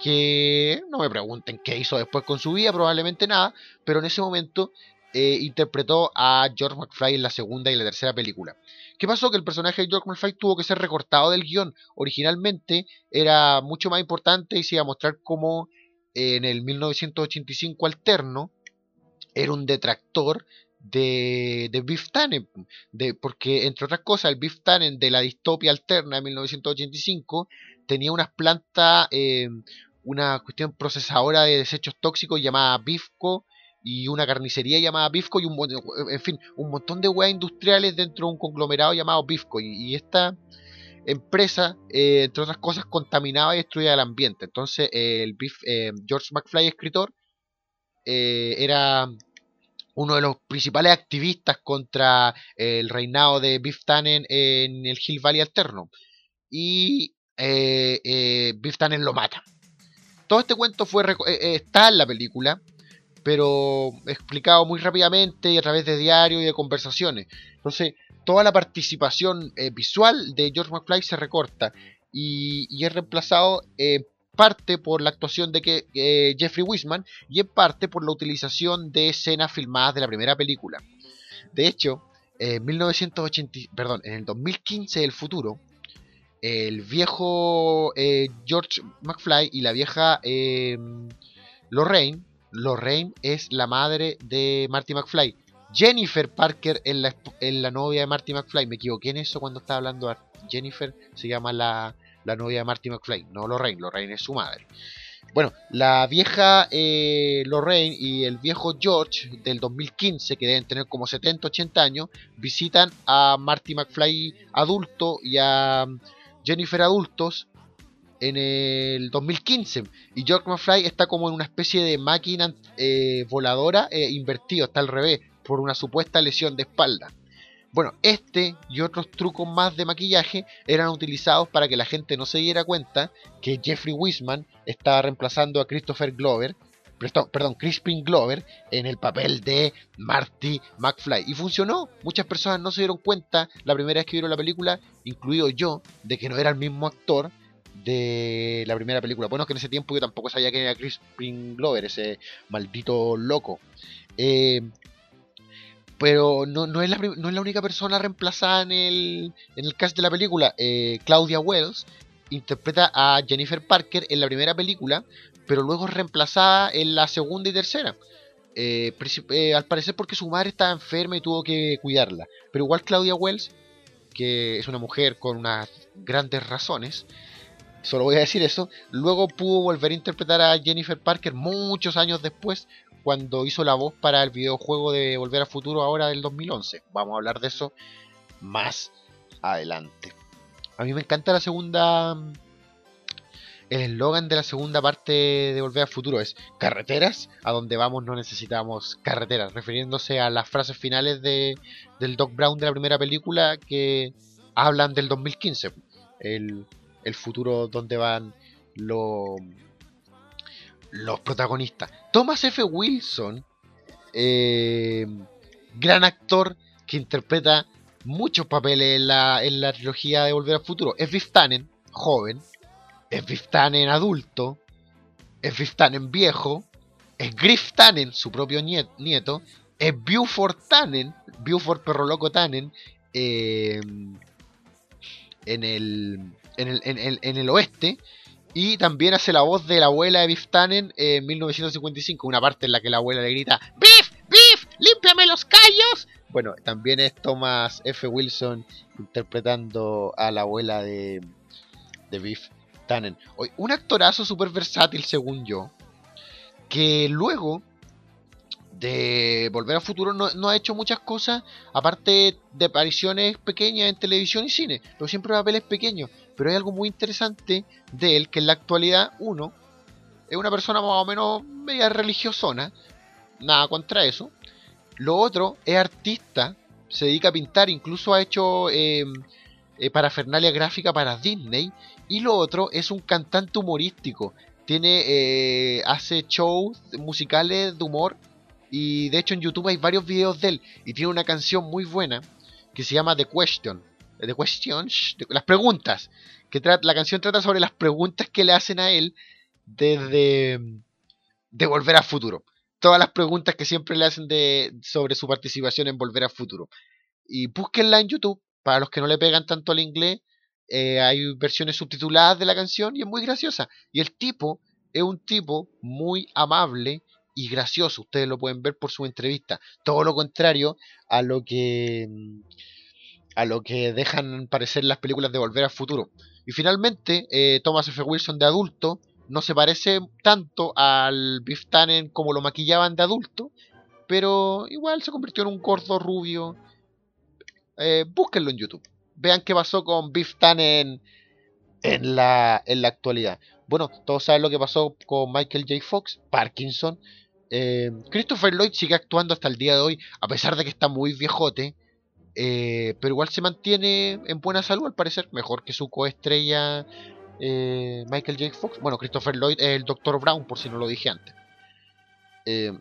que no me pregunten qué hizo después con su vida, probablemente nada, pero en ese momento eh, interpretó a George McFly en la segunda y la tercera película. ¿Qué pasó? Que el personaje de George McFly tuvo que ser recortado del guion. Originalmente era mucho más importante y se iba a mostrar como en el 1985 alterno era un detractor de, de Biff Tannen, de, porque entre otras cosas el Biff Tannen de la distopia alterna de 1985 tenía unas plantas, eh, una cuestión procesadora de desechos tóxicos llamada Bifco y una carnicería llamada Bifco y un en fin, un montón de weas industriales dentro de un conglomerado llamado Bifco y, esta empresa, eh, entre otras cosas, contaminaba y destruía el ambiente. Entonces, el eh, George McFly, escritor, eh, era uno de los principales activistas contra el reinado de Biff Tannen en el Hill Valley alterno. Y Biff Tannen lo mata. Todo este cuento fue está en la película pero explicado muy rápidamente y a través de diarios y de conversaciones. Entonces, toda la participación eh, visual de George McFly se recorta y, es reemplazado parte por la actuación de eh, Jeffrey Wiseman y en parte por la utilización de escenas filmadas de la primera película. De hecho, en 1980, perdón, en el 2015 del futuro, el viejo eh, George McFly y la vieja Lorraine Lorraine es la madre de Marty McFly. Jennifer Parker es la, la, novia de Marty McFly. Me equivoqué en eso cuando estaba hablando de Jennifer. Se llama la, novia de Marty McFly. No Lorraine. Lorraine es su madre. Bueno, la vieja eh, Lorraine y el viejo George del 2015, que deben tener como 70, 80 años, visitan a Marty McFly adulto y a Jennifer adultos en el 2015 y George McFly está como en una especie de máquina eh, voladora eh, invertido, está al revés, por una supuesta lesión de espalda. Bueno, este y otros trucos más de maquillaje eran utilizados para que la gente no se diera cuenta que Jeffrey Wiseman estaba reemplazando a Christopher Glover, perdón, Crispin Glover en el papel de Marty McFly. Y funcionó. Muchas personas no se dieron cuenta la primera vez que vieron la película, incluido yo, de que no era el mismo actor de la primera película. Bueno, que en ese tiempo yo tampoco sabía que era Crispin Glover, ese maldito loco. Eh, pero no, no, es la, no, es la, única persona reemplazada en el, en el cast de la película. Eh, Claudia Wells interpreta a Jennifer Parker en la primera película, pero luego es reemplazada en la segunda y tercera. Eh, al parecer porque su madre estaba enferma y tuvo que cuidarla. Pero igual Claudia Wells, que es una mujer con unas grandes razones, Solo voy a decir eso. Luego pudo volver a interpretar a Jennifer Parker muchos años después, cuando hizo la voz para el videojuego de Volver a Futuro ahora del 2011. Vamos a hablar de eso más adelante. A mí me encanta la segunda el eslogan de la segunda parte de Volver al Futuro es carreteras, a donde vamos no necesitamos carreteras, refiriéndose a las frases finales de, del Doc Brown de la primera película que hablan del 2015, el, el futuro donde van los, los protagonistas. Thomas F. Wilson, eh, gran actor que interpreta muchos papeles en la, trilogía de Volver al Futuro. Es Biff joven. Es Biff adulto. Es Biff viejo. Es Griff Tannen, su propio nieto. Es Buford Tannen, Buford Perro Loco Tannen, eh, en, el, en, el, en, en el oeste. Y también hace la voz de la abuela de Biff Tannen en 1955, una parte en la que la abuela le grita ¡Biff! ¡Biff! ¡Límpiame los callos! Bueno, también es Thomas F. Wilson interpretando a la abuela de, de Biff Tannen. Un actorazo súper versátil, según yo, que luego de Volver al Futuro no, ha hecho muchas cosas, aparte de apariciones pequeñas en televisión y cine, pero siempre papeles pequeños. Pero hay algo muy interesante de él, que en la actualidad, uno, es una persona más o menos media religiosona, nada contra eso, lo otro es artista, se dedica a pintar, incluso ha hecho em, eh, parafernalia gráfica para Disney. Y lo otro es un cantante humorístico. Tiene, eh, hace shows musicales de humor. Y de hecho en YouTube hay varios videos de él. Y tiene una canción muy buena que se llama The Question. The Questions, las preguntas. Que la canción trata sobre las preguntas que le hacen a él desde de volver al futuro todas las preguntas que siempre le hacen de, sobre su participación en Volver al Futuro. Y búsquenla en YouTube, para los que no le pegan tanto al inglés, eh, hay versiones subtituladas de la canción y es muy graciosa. Y el tipo es un tipo muy amable y gracioso, ustedes lo pueden ver por su entrevista. Todo lo contrario a lo que a lo que dejan parecer las películas de Volver al Futuro. Y finalmente, eh, Thomas F. Wilson de adulto no se parece tanto al Biff Tannen como lo maquillaban de adulto, pero igual se convirtió en un gordo rubio. Eh, búsquenlo en YouTube. Vean qué pasó con Biff Tannen en la, en la actualidad. Bueno, todos saben lo que pasó con Michael J. Fox, Parkinson. Eh, Christopher Lloyd sigue actuando hasta el día de hoy, a pesar de que está muy viejote. Eh, pero igual se mantiene en buena salud, al parecer, mejor que su coestrella eh, Michael J. Fox. Bueno, Christopher Lloyd es el Dr. Brown, por si no lo dije antes. Eh,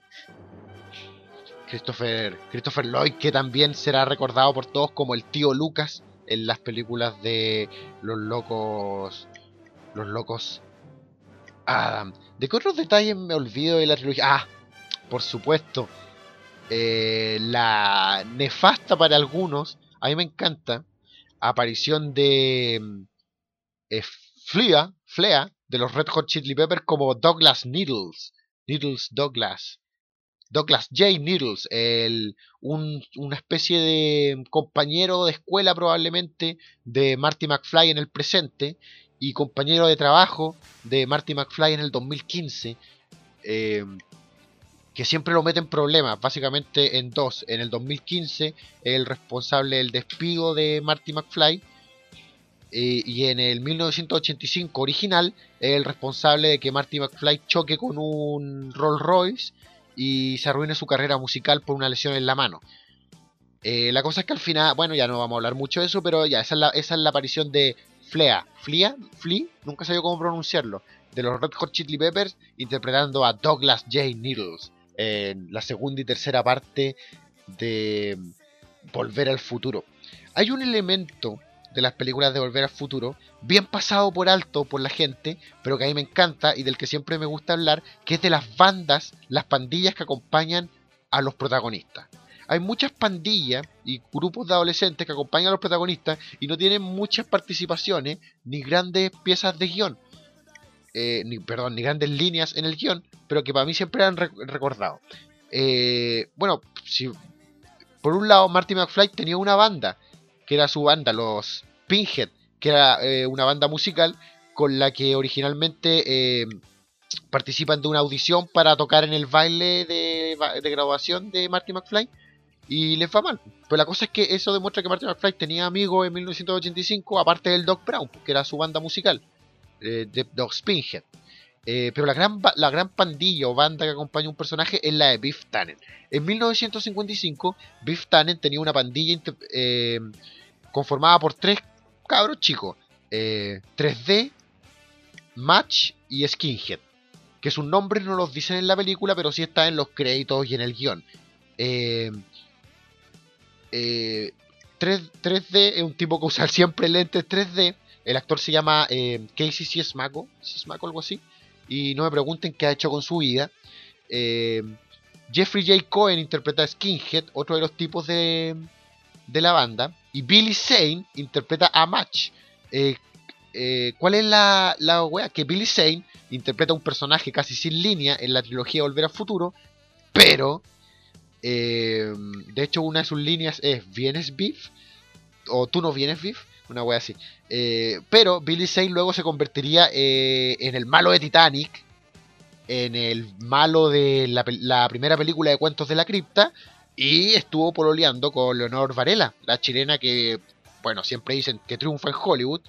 Christopher, Christopher Lloyd, que también será recordado por todos como el tío Lucas en las películas de los locos. Los locos. Adam. ¿De qué otros detalles me olvido de la trilogía? Ah, por supuesto. Eh, la nefasta para algunos, a mí me encanta, aparición de Flea, Flea de los Red Hot Chili Peppers como Douglas Needles. Needles Douglas. Douglas J. Needles, el, una especie de compañero de escuela probablemente de Marty McFly en el presente y compañero de trabajo de Marty McFly en el 2015, eh, que siempre lo mete en problemas, básicamente en dos. En el 2015, el responsable del despido de Marty McFly eh, y en el 1985 original el responsable de que Marty McFly choque con un Rolls Royce y se arruine su carrera musical por una lesión en la mano. Eh, la cosa es que al final, bueno, ya no vamos a hablar mucho de eso, pero ya, esa es la, esa es la aparición de Flea, Flea, Flea, nunca sabía cómo pronunciarlo, de los Red Hot Chili Peppers, interpretando a Douglas J. Needles en la segunda y tercera parte de Volver al Futuro. Hay un elemento de las películas de Volver al Futuro, bien pasado por alto por la gente, pero que a mí me encanta y del que siempre me gusta hablar, que es de las bandas, las pandillas que acompañan a los protagonistas. Hay muchas pandillas y grupos de adolescentes que acompañan a los protagonistas y no tienen muchas participaciones ni grandes piezas de guion. Eh, ni, perdón, ni grandes líneas en el guion, pero que para mí siempre han recordado. Eh, bueno, si por un lado Marty McFly tenía una banda, que era su banda, los Pinhead, que era eh, una banda musical con la que originalmente eh, participan de una audición para tocar en el baile de, graduación de Marty McFly y les va mal. Pero la cosa es que eso demuestra que Marty McFly tenía amigos en 1985, aparte del Doc Brown, que era su banda musical. Eh, de, de Spinhead. Eh, pero la gran, la gran pandilla o banda que acompaña a un personaje es la de Biff Tannen. En 1955, Biff Tannen tenía una pandilla eh, conformada por tres cabros chicos: 3D, Match y Skinhead. Que sus nombres no los dicen en la película, pero sí está en los créditos y en el guion. 3, d es un tipo que usa siempre lentes 3D. El actor se llama eh, Casey Siesmaco, Siesmaco, algo así. Y no me pregunten qué ha hecho con su vida. Eh, Jeffrey J. Cohen interpreta a Skinhead, otro de los tipos de, de la banda. Y Billy Zane interpreta a Match. Eh, eh, ¿Cuál es la, la wea? Que Billy Zane interpreta un personaje casi sin línea en la trilogía Volver al Futuro, pero de hecho, una de sus líneas es ¿Vienes Beef? O tú no vienes Beef, una wea así. Eh, pero Billy Zane luego se convertiría eh, en el malo de Titanic, en el malo de la, primera película de Cuentos de la Cripta, y estuvo pololeando con Leonor Varela, la chilena que, bueno, siempre dicen que triunfa en Hollywood.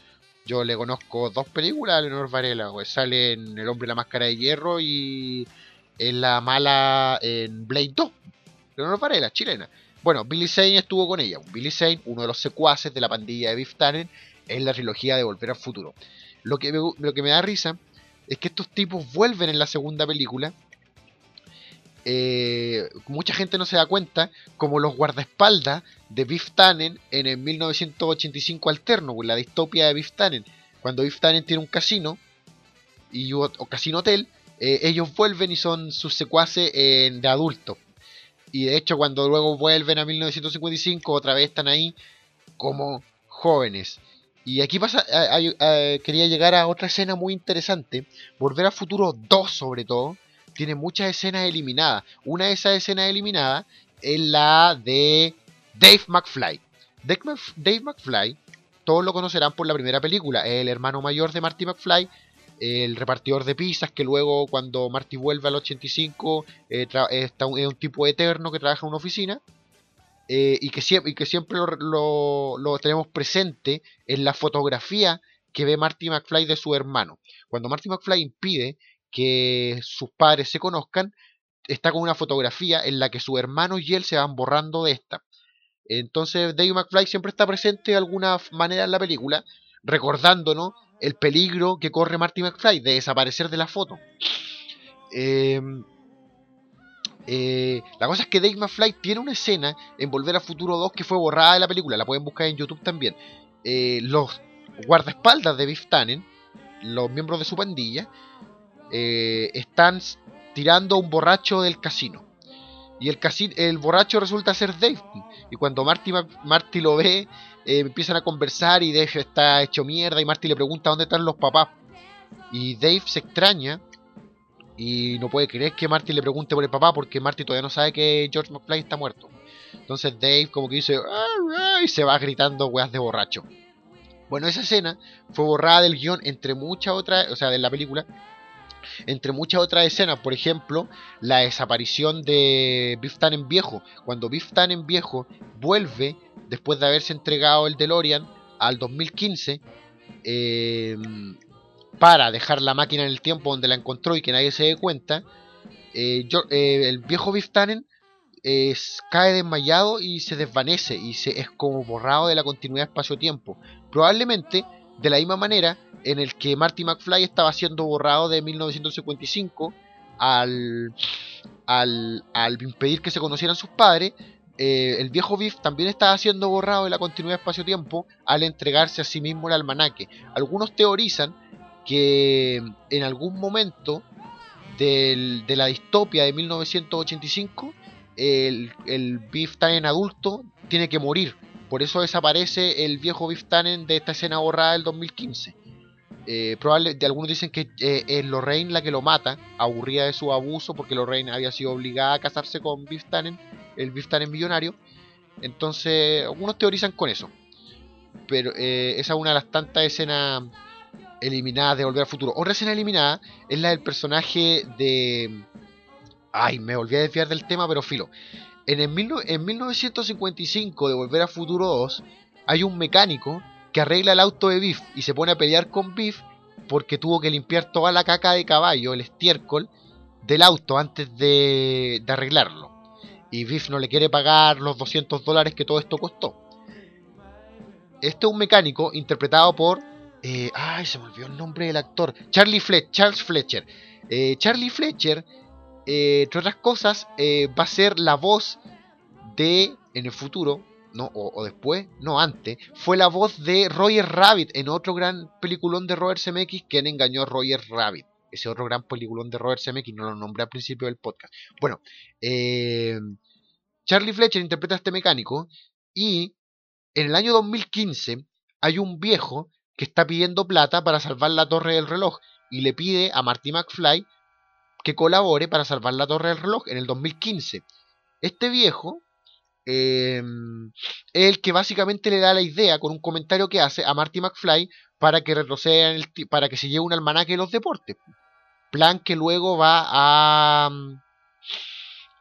Yo le conozco dos películas a Leonor Varela, pues sale en El hombre de la máscara de hierro y en la mala en Blade 2. Leonor Varela, chilena. Bueno, Billy Zane estuvo con ella. Billy Zane, uno de los secuaces de la pandilla de Biff Tannen, en la trilogía de Volver al Futuro. Lo que, me, lo que me da risa es que estos tipos vuelven en la segunda película. Eh, mucha gente no se da cuenta como los guardaespaldas de Biff Tannen en el 1985 alterno, la distopia de Biff Tannen. Cuando Biff Tannen tiene un casino y, o, casino hotel, eh, ellos vuelven y son sus secuaces de adultos. Y de hecho, cuando luego vuelven a 1955, otra vez están ahí como jóvenes. Y aquí pasa, quería llegar a otra escena muy interesante. Volver a Futuro 2, sobre todo, tiene muchas escenas eliminadas. Una de esas escenas eliminadas es la de Dave McFly. Dave, McFly, todos lo conocerán por la primera película, es el hermano mayor de Marty McFly, el repartidor de pizzas que luego cuando Marty vuelve al 85 eh, está es un tipo eterno que trabaja en una oficina eh, y, que siempre, y que siempre lo, tenemos presente en la fotografía que ve Marty McFly de su hermano. Cuando Marty McFly impide que sus padres se conozcan, está con una fotografía en la que su hermano y él se van borrando de esta. Entonces Dave McFly siempre está presente de alguna manera en la película, recordándonos el peligro que corre Marty McFly de desaparecer de la foto. Em, eh, la cosa es que Dave McFly tiene una escena en Volver a Futuro 2 que fue borrada de la película, la pueden buscar en YouTube también. Eh, los guardaespaldas de Biff Tannen, los miembros de su pandilla, eh, están tirando a un borracho del casino. Y el, el borracho resulta ser Dave. Y cuando Marty, Marty lo ve, eh, empiezan a conversar y Dave está hecho mierda y Marty le pregunta dónde están los papás. Y Dave se extraña y no puede creer que Marty le pregunte por el papá porque Marty todavía no sabe que George McFly está muerto. Entonces Dave como que dice y se va gritando weas de borracho. Bueno, esa escena fue borrada del guion entre muchas otras, o sea, de la película, entre muchas otras escenas, por ejemplo, la desaparición de Biff Tannen viejo. Cuando Biff Tannen viejo vuelve después de haberse entregado el DeLorean al 2015 em, para dejar la máquina en el tiempo donde la encontró y que nadie se dé cuenta, eh, eh, el viejo Biff Tannen cae desmayado y se desvanece y se, es como borrado de la continuidad espacio-tiempo. Probablemente de la misma manera en el que Marty McFly estaba siendo borrado de 1955 al, al, al impedir que se conocieran sus padres, eh, el viejo Biff también estaba siendo borrado de la continuidad espacio-tiempo al entregarse a sí mismo el almanaque. Algunos teorizan que en algún momento de la distopia de 1985 el, el Biff Tannen adulto tiene que morir. Por eso desaparece el viejo Biff Tannen de esta escena borrada del 2015. Eh, algunos dicen que eh, es Lorraine la que lo mata, aburrida de su abuso, porque Lorraine había sido obligada a casarse con Biff Tannen el Biff Tannen millonario. Entonces, algunos teorizan con eso. Pero eh, esa es una de las tantas escenas eliminadas de Volver al Futuro. Otra escena eliminada es la del personaje de... Ay, me volví a desviar del tema, pero filo. En, el en 1955 de Volver al Futuro 2 hay un mecánico que arregla el auto de Biff y se pone a pelear con Biff porque tuvo que limpiar toda la caca de caballo, el estiércol, del auto antes de, de arreglarlo. Y Biff no le quiere pagar los 200 dólares que todo esto costó. Este es un mecánico interpretado por... eh, ay, se me olvidó el nombre del actor. Charlie Fletcher. Charles Fletcher. Eh, Charlie Fletcher, eh, entre otras cosas, eh, va a ser la voz de, en el futuro, no, o, después, no antes, fue la voz de Roger Rabbit en otro gran peliculón de Robert Zemeckis, quien engañó a Roger Rabbit. Ese otro gran peliculón de Robert Zemeckis, no lo nombré al principio del podcast. Bueno, eh, Charlie Fletcher interpreta a este mecánico y en el año 2015 hay un viejo que está pidiendo plata para salvar la torre del reloj y le pide a Marty McFly que colabore para salvar la torre del reloj en el 2015. Este viejo eh, es el que básicamente le da la idea con un comentario que hace a Marty McFly para que retroceda en el para que se lleve un almanaque de los deportes. Plan que luego va a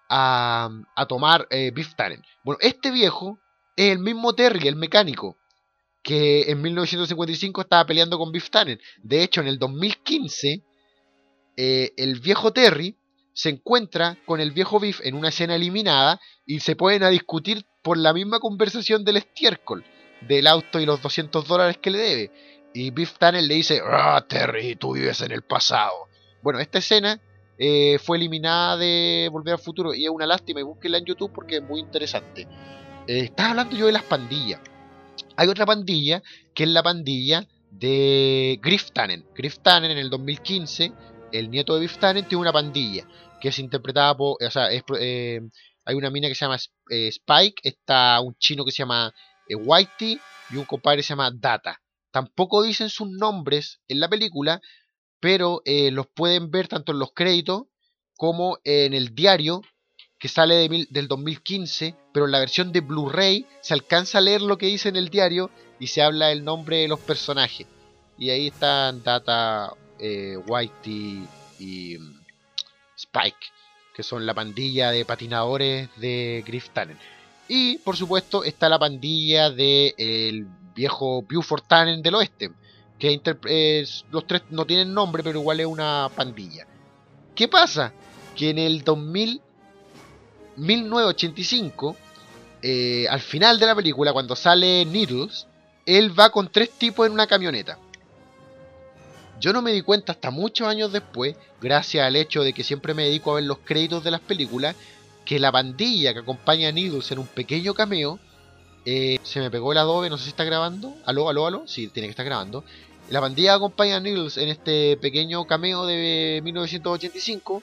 a, a tomar eh, Biff Tannen. Bueno, este viejo es el mismo Terry, el mecánico, que en 1955 estaba peleando con Biff Tannen. De hecho, en el 2015, eh, el viejo Terry se encuentra con el viejo Biff en una escena eliminada y se pueden a discutir por la misma conversación del estiércol, del auto y los 200 dólares que le debe. Y Biff Tannen le dice, ah, Terry, tú vives en el pasado. Bueno, esta escena eh, fue eliminada de Volver al Futuro y es una lástima y búsquenla en YouTube porque es muy interesante. Eh, estaba hablando yo de las pandillas. Hay otra pandilla que es la pandilla de Griff Tannen. Griff Tannen en el 2015, el nieto de Biff Tannen, tiene una pandilla que es interpretada por, o sea, eh, hay una mina que se llama eh, Spike, está un chino que se llama eh, Whitey y un compadre que se llama Data. Tampoco dicen sus nombres en la película, pero los pueden ver tanto en los créditos como en el diario que sale mil- del 2015, pero en la versión de Blu-ray se alcanza a leer lo que dice en el diario y se habla el nombre de los personajes. Y ahí están Data, eh, Whitey y mm, Spike, que son la pandilla de patinadores de Griff Tannen. Y por supuesto está la pandilla del el viejo Buford Tannen del oeste, que los tres no tienen nombre, pero igual es una pandilla. ¿Qué pasa? Que en el 2000, 1985, eh, al final de la película, cuando sale Needles, él va con tres tipos en una camioneta. Yo no me di cuenta hasta muchos años después, gracias al hecho de que siempre me dedico a ver los créditos de las películas, que la pandilla que acompaña a Needles en un pequeño cameo, eh, se me pegó el adobe, no sé si está grabando. Aló, aló, aló, sí, tiene que estar grabando. La pandilla que acompaña a Needles en este pequeño cameo de 1985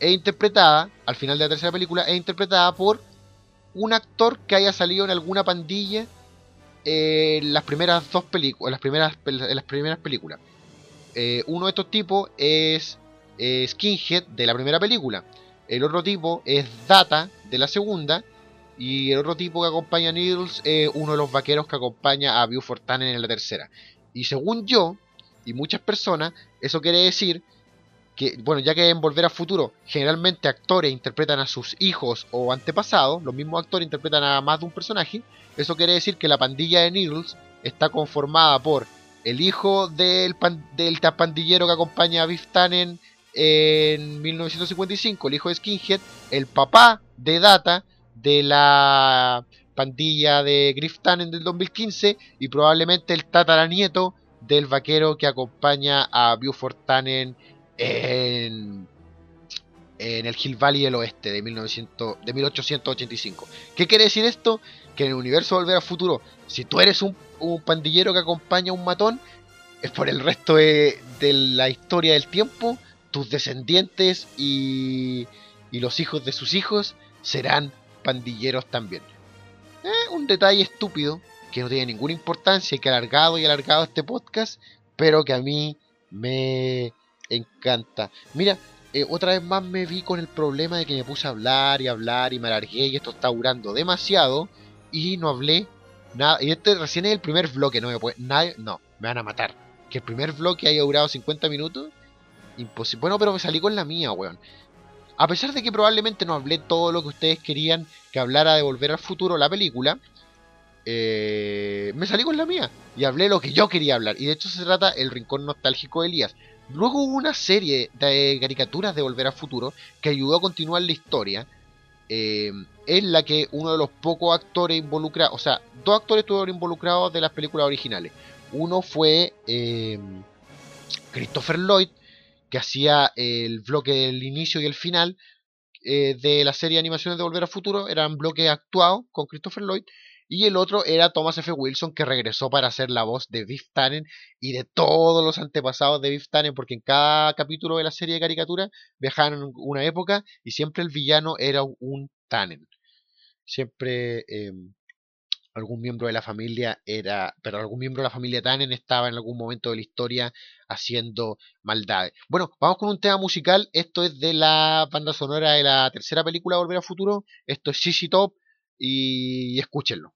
es interpretada, al final de la tercera película, es interpretada por un actor que haya salido en alguna pandilla en las primeras dos películas, las primeras, en las primeras películas. Eh, uno de estos tipos es eh, Skinhead de la primera película. El otro tipo es Data de la segunda. Y el otro tipo que acompaña a Needles es uno de los vaqueros que acompaña a Buford Tannen en la tercera. Y según yo, y muchas personas, eso quiere decir que, bueno, ya que en Volver a Futuro generalmente actores interpretan a sus hijos o antepasados, los mismos actores interpretan a más de un personaje, eso quiere decir que la pandilla de Needles está conformada por el hijo del, pan- del pandillero que acompaña a Biff Tannen en 1955, el hijo de Skinhead, el papá de Data de la pandilla de Griff Tannen del 2015 y probablemente el tataranieto del vaquero que acompaña a Buford Tannen en, en el Hill Valley del Oeste de, 1900, de 1885. ¿Qué quiere decir esto? Que en el universo Volver al Futuro, si tú eres un, un pandillero que acompaña a un matón, es por el resto de, la historia del tiempo, tus descendientes y, y los hijos de sus hijos serán pandilleros también. Un detalle estúpido que no tiene ninguna importancia y que ha alargado y alargado este podcast, pero que a mí me encanta. Mira, eh, otra vez más me vi con el problema de que me puse a hablar y hablar y me alargué y esto está durando demasiado y no hablé Y este recién es el primer bloque, no me puede, nadie, no, me van a matar. Que el primer bloque haya durado 50 minutos, imposible. Bueno, pero me salí con la mía, weón. A pesar de que probablemente no hablé todo lo que ustedes querían que hablara de Volver al Futuro, la película, eh, me salí con la mía y hablé lo que yo quería hablar. Y de hecho se trata el rincón nostálgico de Elías. Luego hubo una serie de caricaturas de Volver al Futuro que ayudó a continuar la historia. Eh, en la que uno de los pocos actores involucrados, o sea, dos actores estuvieron involucrados de las películas originales. Uno fue eh, Christopher Lloyd, que hacía el bloque del inicio y el final eh, de la serie de animaciones de Volver al Futuro. Eran bloques actuados con Christopher Lloyd. Y el otro era Thomas F. Wilson, que regresó para hacer la voz de Biff Tannen y de todos los antepasados de Biff Tannen, porque en cada capítulo de la serie de caricatura viajaban en una época y siempre el villano era un Tannen. Siempre em, algún miembro de la familia era, pero algún miembro de la familia Tannen estaba en algún momento de la historia haciendo maldades. Bueno, vamos con un tema musical. Esto es de la banda sonora de la tercera película Volver al Futuro. Esto es Shishi Top y escúchenlo.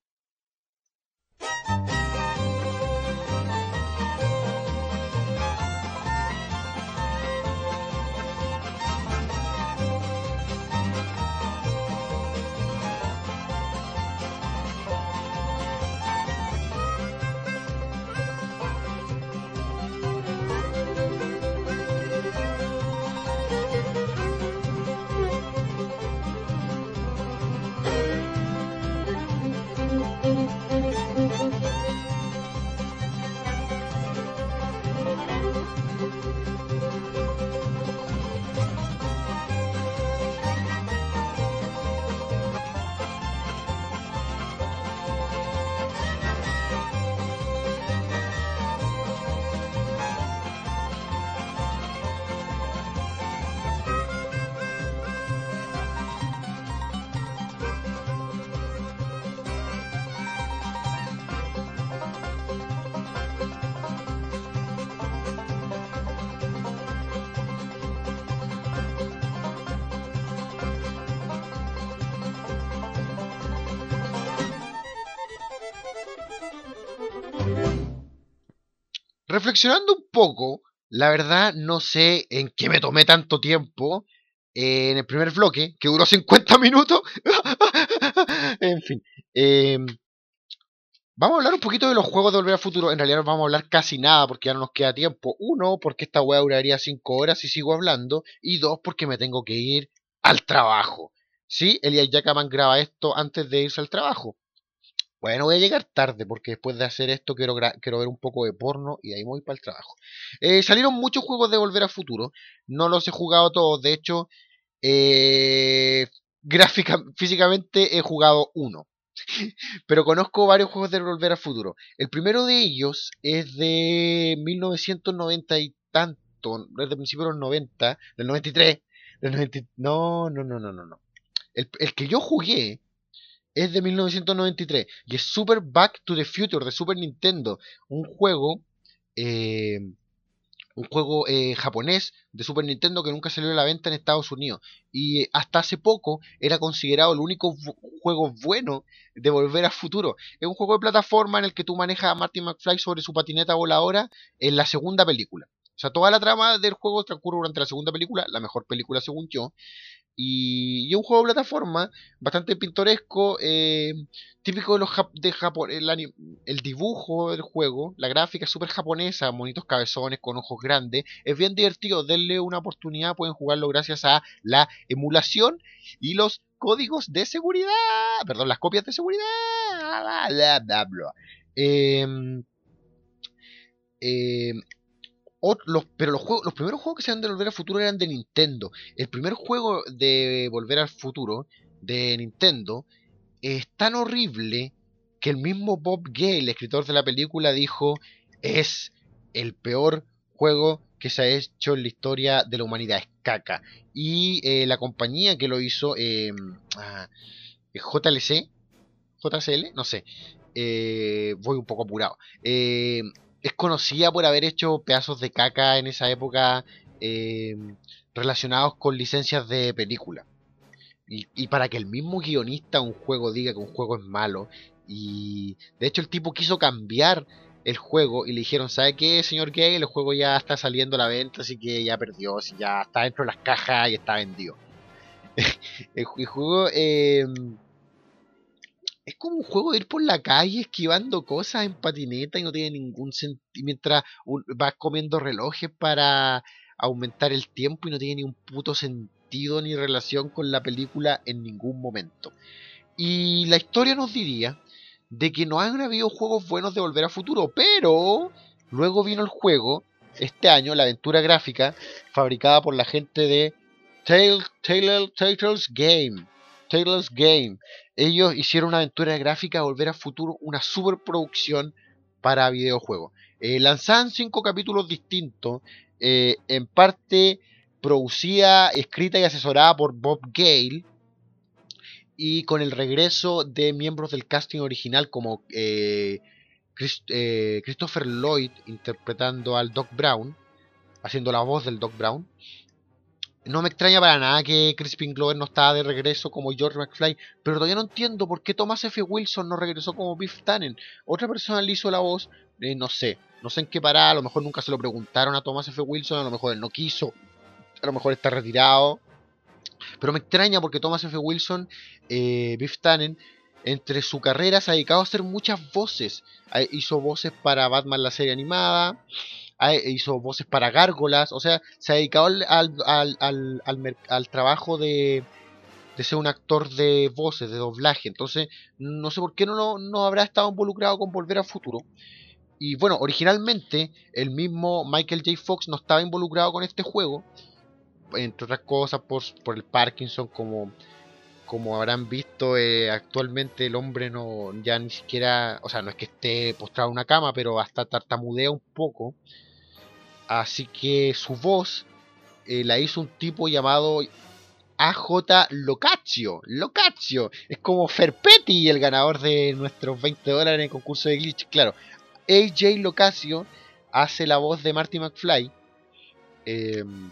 Reflexionando un poco, la verdad no sé en qué me tomé tanto tiempo eh, en el primer bloque, que duró *laughs* 50 minutos. *laughs* en fin. Em, vamos a hablar un poquito de los juegos de Volver al Futuro. En realidad no vamos a hablar casi nada porque ya no nos queda tiempo. Uno, porque esta weá duraría 5 horas si sigo hablando. Y dos, porque me tengo que ir al trabajo. Sí, Elias Jackman graba esto antes de irse al trabajo. Bueno, voy a llegar tarde porque después de hacer esto quiero, quiero ver un poco de porno y ahí voy para el trabajo. Eh, salieron muchos juegos de Volver a Futuro. No los he jugado todos. De hecho, eh, *laughs* gráfica, físicamente he jugado uno. *laughs* Pero conozco varios juegos de Volver a Futuro. El primero de ellos es de 1990 y tanto. Es de principios de los 90. Del 93. Del 90, no, no, no, no, no. no. El, el que yo jugué es de 1993 y es Super Back to the Future de Super Nintendo, un juego eh, un juego eh, japonés de Super Nintendo que nunca salió a la venta en Estados Unidos y hasta hace poco era considerado el único juego bueno de Volver a Futuro. Es un juego de plataforma en el que tú manejas a Martin McFly sobre su patineta voladora en la segunda película. O sea, toda la trama del juego transcurre durante la segunda película, la mejor película según yo, y, un juego de plataforma bastante pintoresco, eh, típico de los de Japón, el, dibujo del juego, la gráfica es súper japonesa, bonitos cabezones con ojos grandes, es bien divertido, denle una oportunidad, pueden jugarlo gracias a la emulación y los códigos de seguridad, perdón, las copias de seguridad, bla, bla, bla, em, pero los primeros juegos que se han de Volver al Futuro eran de Nintendo. El primer juego de Volver al Futuro de Nintendo es tan horrible que el mismo Bob Gale, el escritor de la película, dijo es el peor juego que se ha hecho en la historia de la humanidad. Es caca. Y eh, la compañía que lo hizo, eh, ah, JLC, JCL, no sé, eh, voy un poco apurado. Eh, es conocida por haber hecho pedazos de caca en esa época em, relacionados con licencias de película. Y, para que el mismo guionista un juego diga que un juego es malo. Y de hecho el tipo quiso cambiar el juego y le dijeron, ¿sabe qué, señor Gay? El juego ya está saliendo a la venta, así que ya perdió, si ya está dentro de las cajas y está vendido. *laughs* el, juego... Em, es como un juego de ir por la calle esquivando cosas en patineta y no tiene ningún sentido. Mientras vas comiendo relojes para aumentar el tiempo y no tiene ni un puto sentido ni relación con la película en ningún momento. Y la historia nos diría de que no han habido juegos buenos de Volver a Futuro, pero luego vino el juego, este año, la aventura gráfica, fabricada por la gente de Tales Game. Tales Game. Ellos hicieron una aventura gráfica Volver a Futuro, una superproducción para videojuegos. Eh, lanzaban cinco capítulos distintos, eh, en parte producida, escrita y asesorada por Bob Gale, y con el regreso de miembros del casting original como eh, eh, Christopher Lloyd interpretando al Doc Brown, haciendo la voz del Doc Brown. No me extraña para nada que Crispin Glover no estaba de regreso como George McFly, pero todavía no entiendo por qué Thomas F. Wilson no regresó como Biff Tannen. Otra persona le hizo la voz, eh, no sé, no sé en qué parar, a lo mejor nunca se lo preguntaron a Thomas F. Wilson, a lo mejor él no quiso, a lo mejor está retirado. Pero me extraña porque Thomas F. Wilson, eh, Biff Tannen, entre su carrera se ha dedicado a hacer muchas voces. Hizo voces para Batman la serie animada, hizo voces para gárgolas, o sea, se ha dedicado al, trabajo de, ser un actor de voces, de doblaje. Entonces, no sé por qué no, no habrá estado involucrado con Volver al Futuro. Y bueno, originalmente el mismo Michael J. Fox no estaba involucrado con este juego, entre otras cosas por, por el Parkinson, como, como habrán visto eh, actualmente el hombre no ya ni siquiera, o sea, no es que esté postrado en una cama, pero hasta tartamudea un poco. Así que su voz eh, la hizo un tipo llamado AJ Locaccio. Locaccio. Es como Ferpetti, el ganador de nuestros 20 dólares en el concurso de Glitch. Claro, AJ Locasio hace la voz de Marty McFly. Em,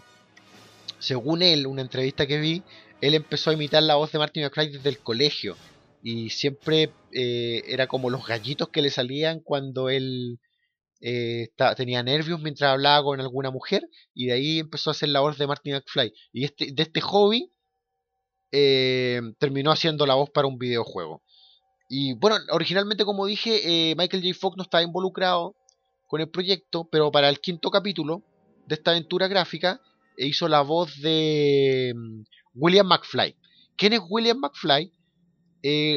según él, una entrevista que vi, él empezó a imitar la voz de Marty McFly desde el colegio. Y siempre eh, era como los gallitos que le salían cuando él eh, tenía nervios mientras hablaba con alguna mujer. Y de ahí empezó a hacer la voz de Marty McFly. Y este, de este hobby eh, terminó haciendo la voz para un videojuego. Y bueno, originalmente como dije, eh, Michael J. Fox no estaba involucrado con el proyecto, pero para el quinto capítulo de esta aventura gráfica hizo la voz de mm, William McFly. ¿Quién es William McFly?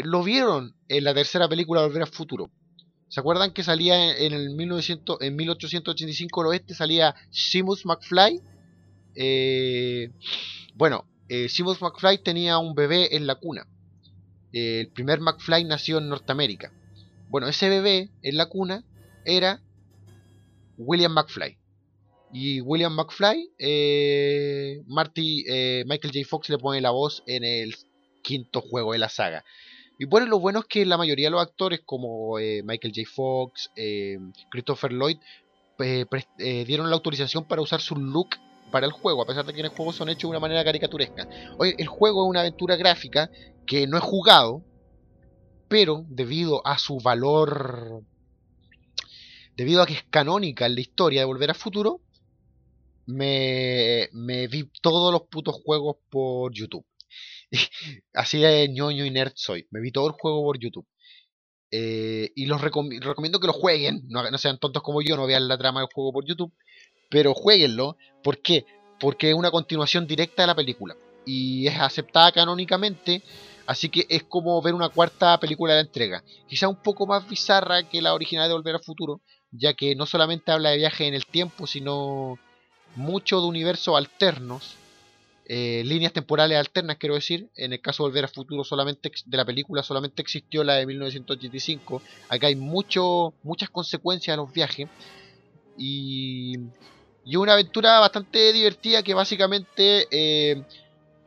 Lo vieron en la tercera película Volver al Futuro. ¿Se acuerdan que salía en, el 1900, en 1885 el oeste? Salía Seamus McFly. bueno, Seamus McFly tenía un bebé en la cuna el primer McFly nació en Norteamérica. Bueno, ese bebé en la cuna era William McFly. Y William McFly, eh, Marty, eh, Michael J. Fox le pone la voz en el quinto juego de la saga. Y bueno, lo bueno es que la mayoría de los actores, como eh, Michael J. Fox, Christopher Lloyd, dieron la autorización para usar su look para el juego, a pesar de que en el juego son hechos de una manera caricaturesca. Hoy el juego es una aventura gráfica que no he jugado, pero debido a su valor, debido a que es canónica en la historia de Volver a Futuro, me, vi todos los putos juegos por YouTube. *laughs* Así de ñoño y soy. Me vi todo el juego por YouTube. Eh, y los recomiendo que lo jueguen. No, no, sean tontos como yo, no vean la trama del juego por YouTube. Pero jueguenlo. ¿Por qué? Porque es una continuación directa de la película. Y es aceptada canónicamente Así que es como ver una cuarta película de la entrega. Quizá un poco más bizarra que la original de Volver al Futuro, ya que no solamente habla de viaje en el tiempo, sino mucho de universos alternos, eh, líneas temporales alternas, quiero decir. En el caso de Volver al Futuro, solamente de la película solamente existió la de 1985. Acá hay mucho, muchas consecuencias de los viajes. Y, y una aventura bastante divertida que básicamente eh,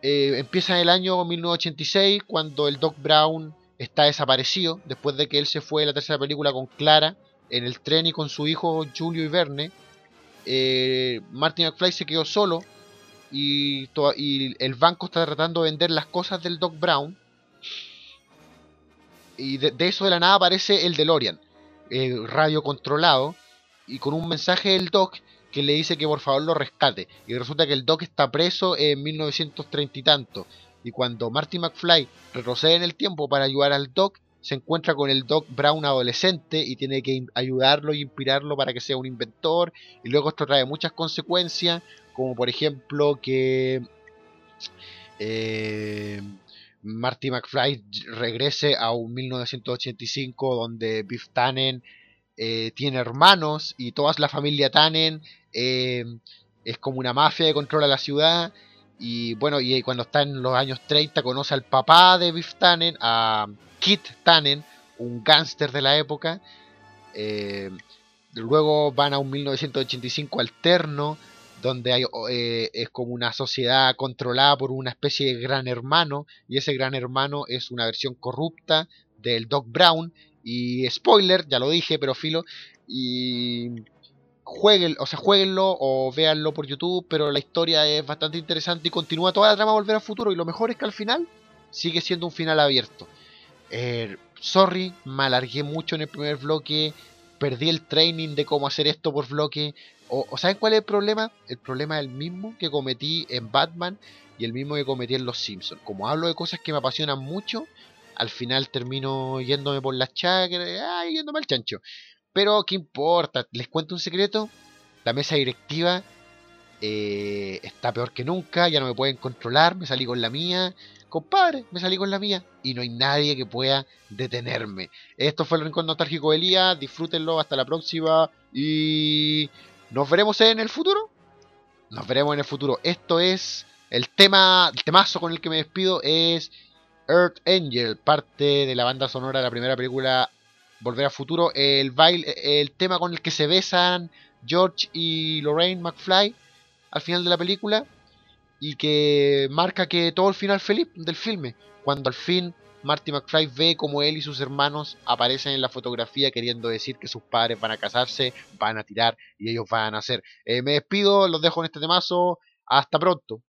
eh, empieza en el año 1986 cuando el Doc Brown está desaparecido después de que él se fue de la tercera película con Clara en el tren y con su hijo Julio y Verne. Martin McFly se quedó solo y, el banco está tratando de vender las cosas del Doc Brown. Y de, eso de la nada aparece el DeLorean, eh, radio controlado, y con un mensaje del Doc que le dice que por favor lo rescate. Y resulta que el Doc está preso en 1930 y tanto. Y cuando Marty McFly retrocede en el tiempo para ayudar al Doc, se encuentra con el Doc Brown adolescente y tiene que ayudarlo y inspirarlo para que sea un inventor. Y luego esto trae muchas consecuencias, como por ejemplo que eh, Marty McFly regrese a un 1985 donde Biff Tannen eh, tiene hermanos y toda la familia Tannen eh, es como una mafia que controla la ciudad. Y bueno, y cuando está en los años 30 conoce al papá de Biff Tannen, a Kit Tannen, un gángster de la época. Eh, luego van a un 1985 alterno, donde hay, eh, es como una sociedad controlada por una especie de gran hermano, y ese gran hermano es una versión corrupta del Doc Brown. Y spoiler, ya lo dije, pero filo. Y jueguen, o sea, jueguenlo o véanlo por YouTube, pero la historia es bastante interesante y continúa toda la trama Volver al Futuro. Y lo mejor es que al final sigue siendo un final abierto. Eh, sorry, me alargué mucho en el primer bloque, perdí el training de cómo hacer esto por bloque. O, ¿saben cuál es el problema? El problema es el mismo que cometí en Batman y el mismo que cometí en Los Simpsons. Como hablo de cosas que me apasionan mucho, al final termino yéndome por las chacras, ay, yéndome al chancho. Pero, ¿qué importa? Les cuento un secreto. La mesa directiva eh, está peor que nunca, ya no me pueden controlar, me salí con la mía. Compadre, me salí con la mía y no hay nadie que pueda detenerme. Esto fue el Rincón Nostálgico de Elías, disfrútenlo, hasta la próxima y nos veremos en el futuro. Nos veremos en el futuro. Esto es el tema, el temazo con el que me despido es Earth Angel, parte de la banda sonora de la primera película Volver a Futuro, el baile, el tema con el que se besan George y Lorraine McFly al final de la película y que marca que todo el final feliz del filme, cuando al fin Marty McFly ve como él y sus hermanos aparecen en la fotografía queriendo decir que sus padres van a casarse, van a tirar y ellos van a hacer. Eh, me despido, los dejo en este temazo, hasta pronto.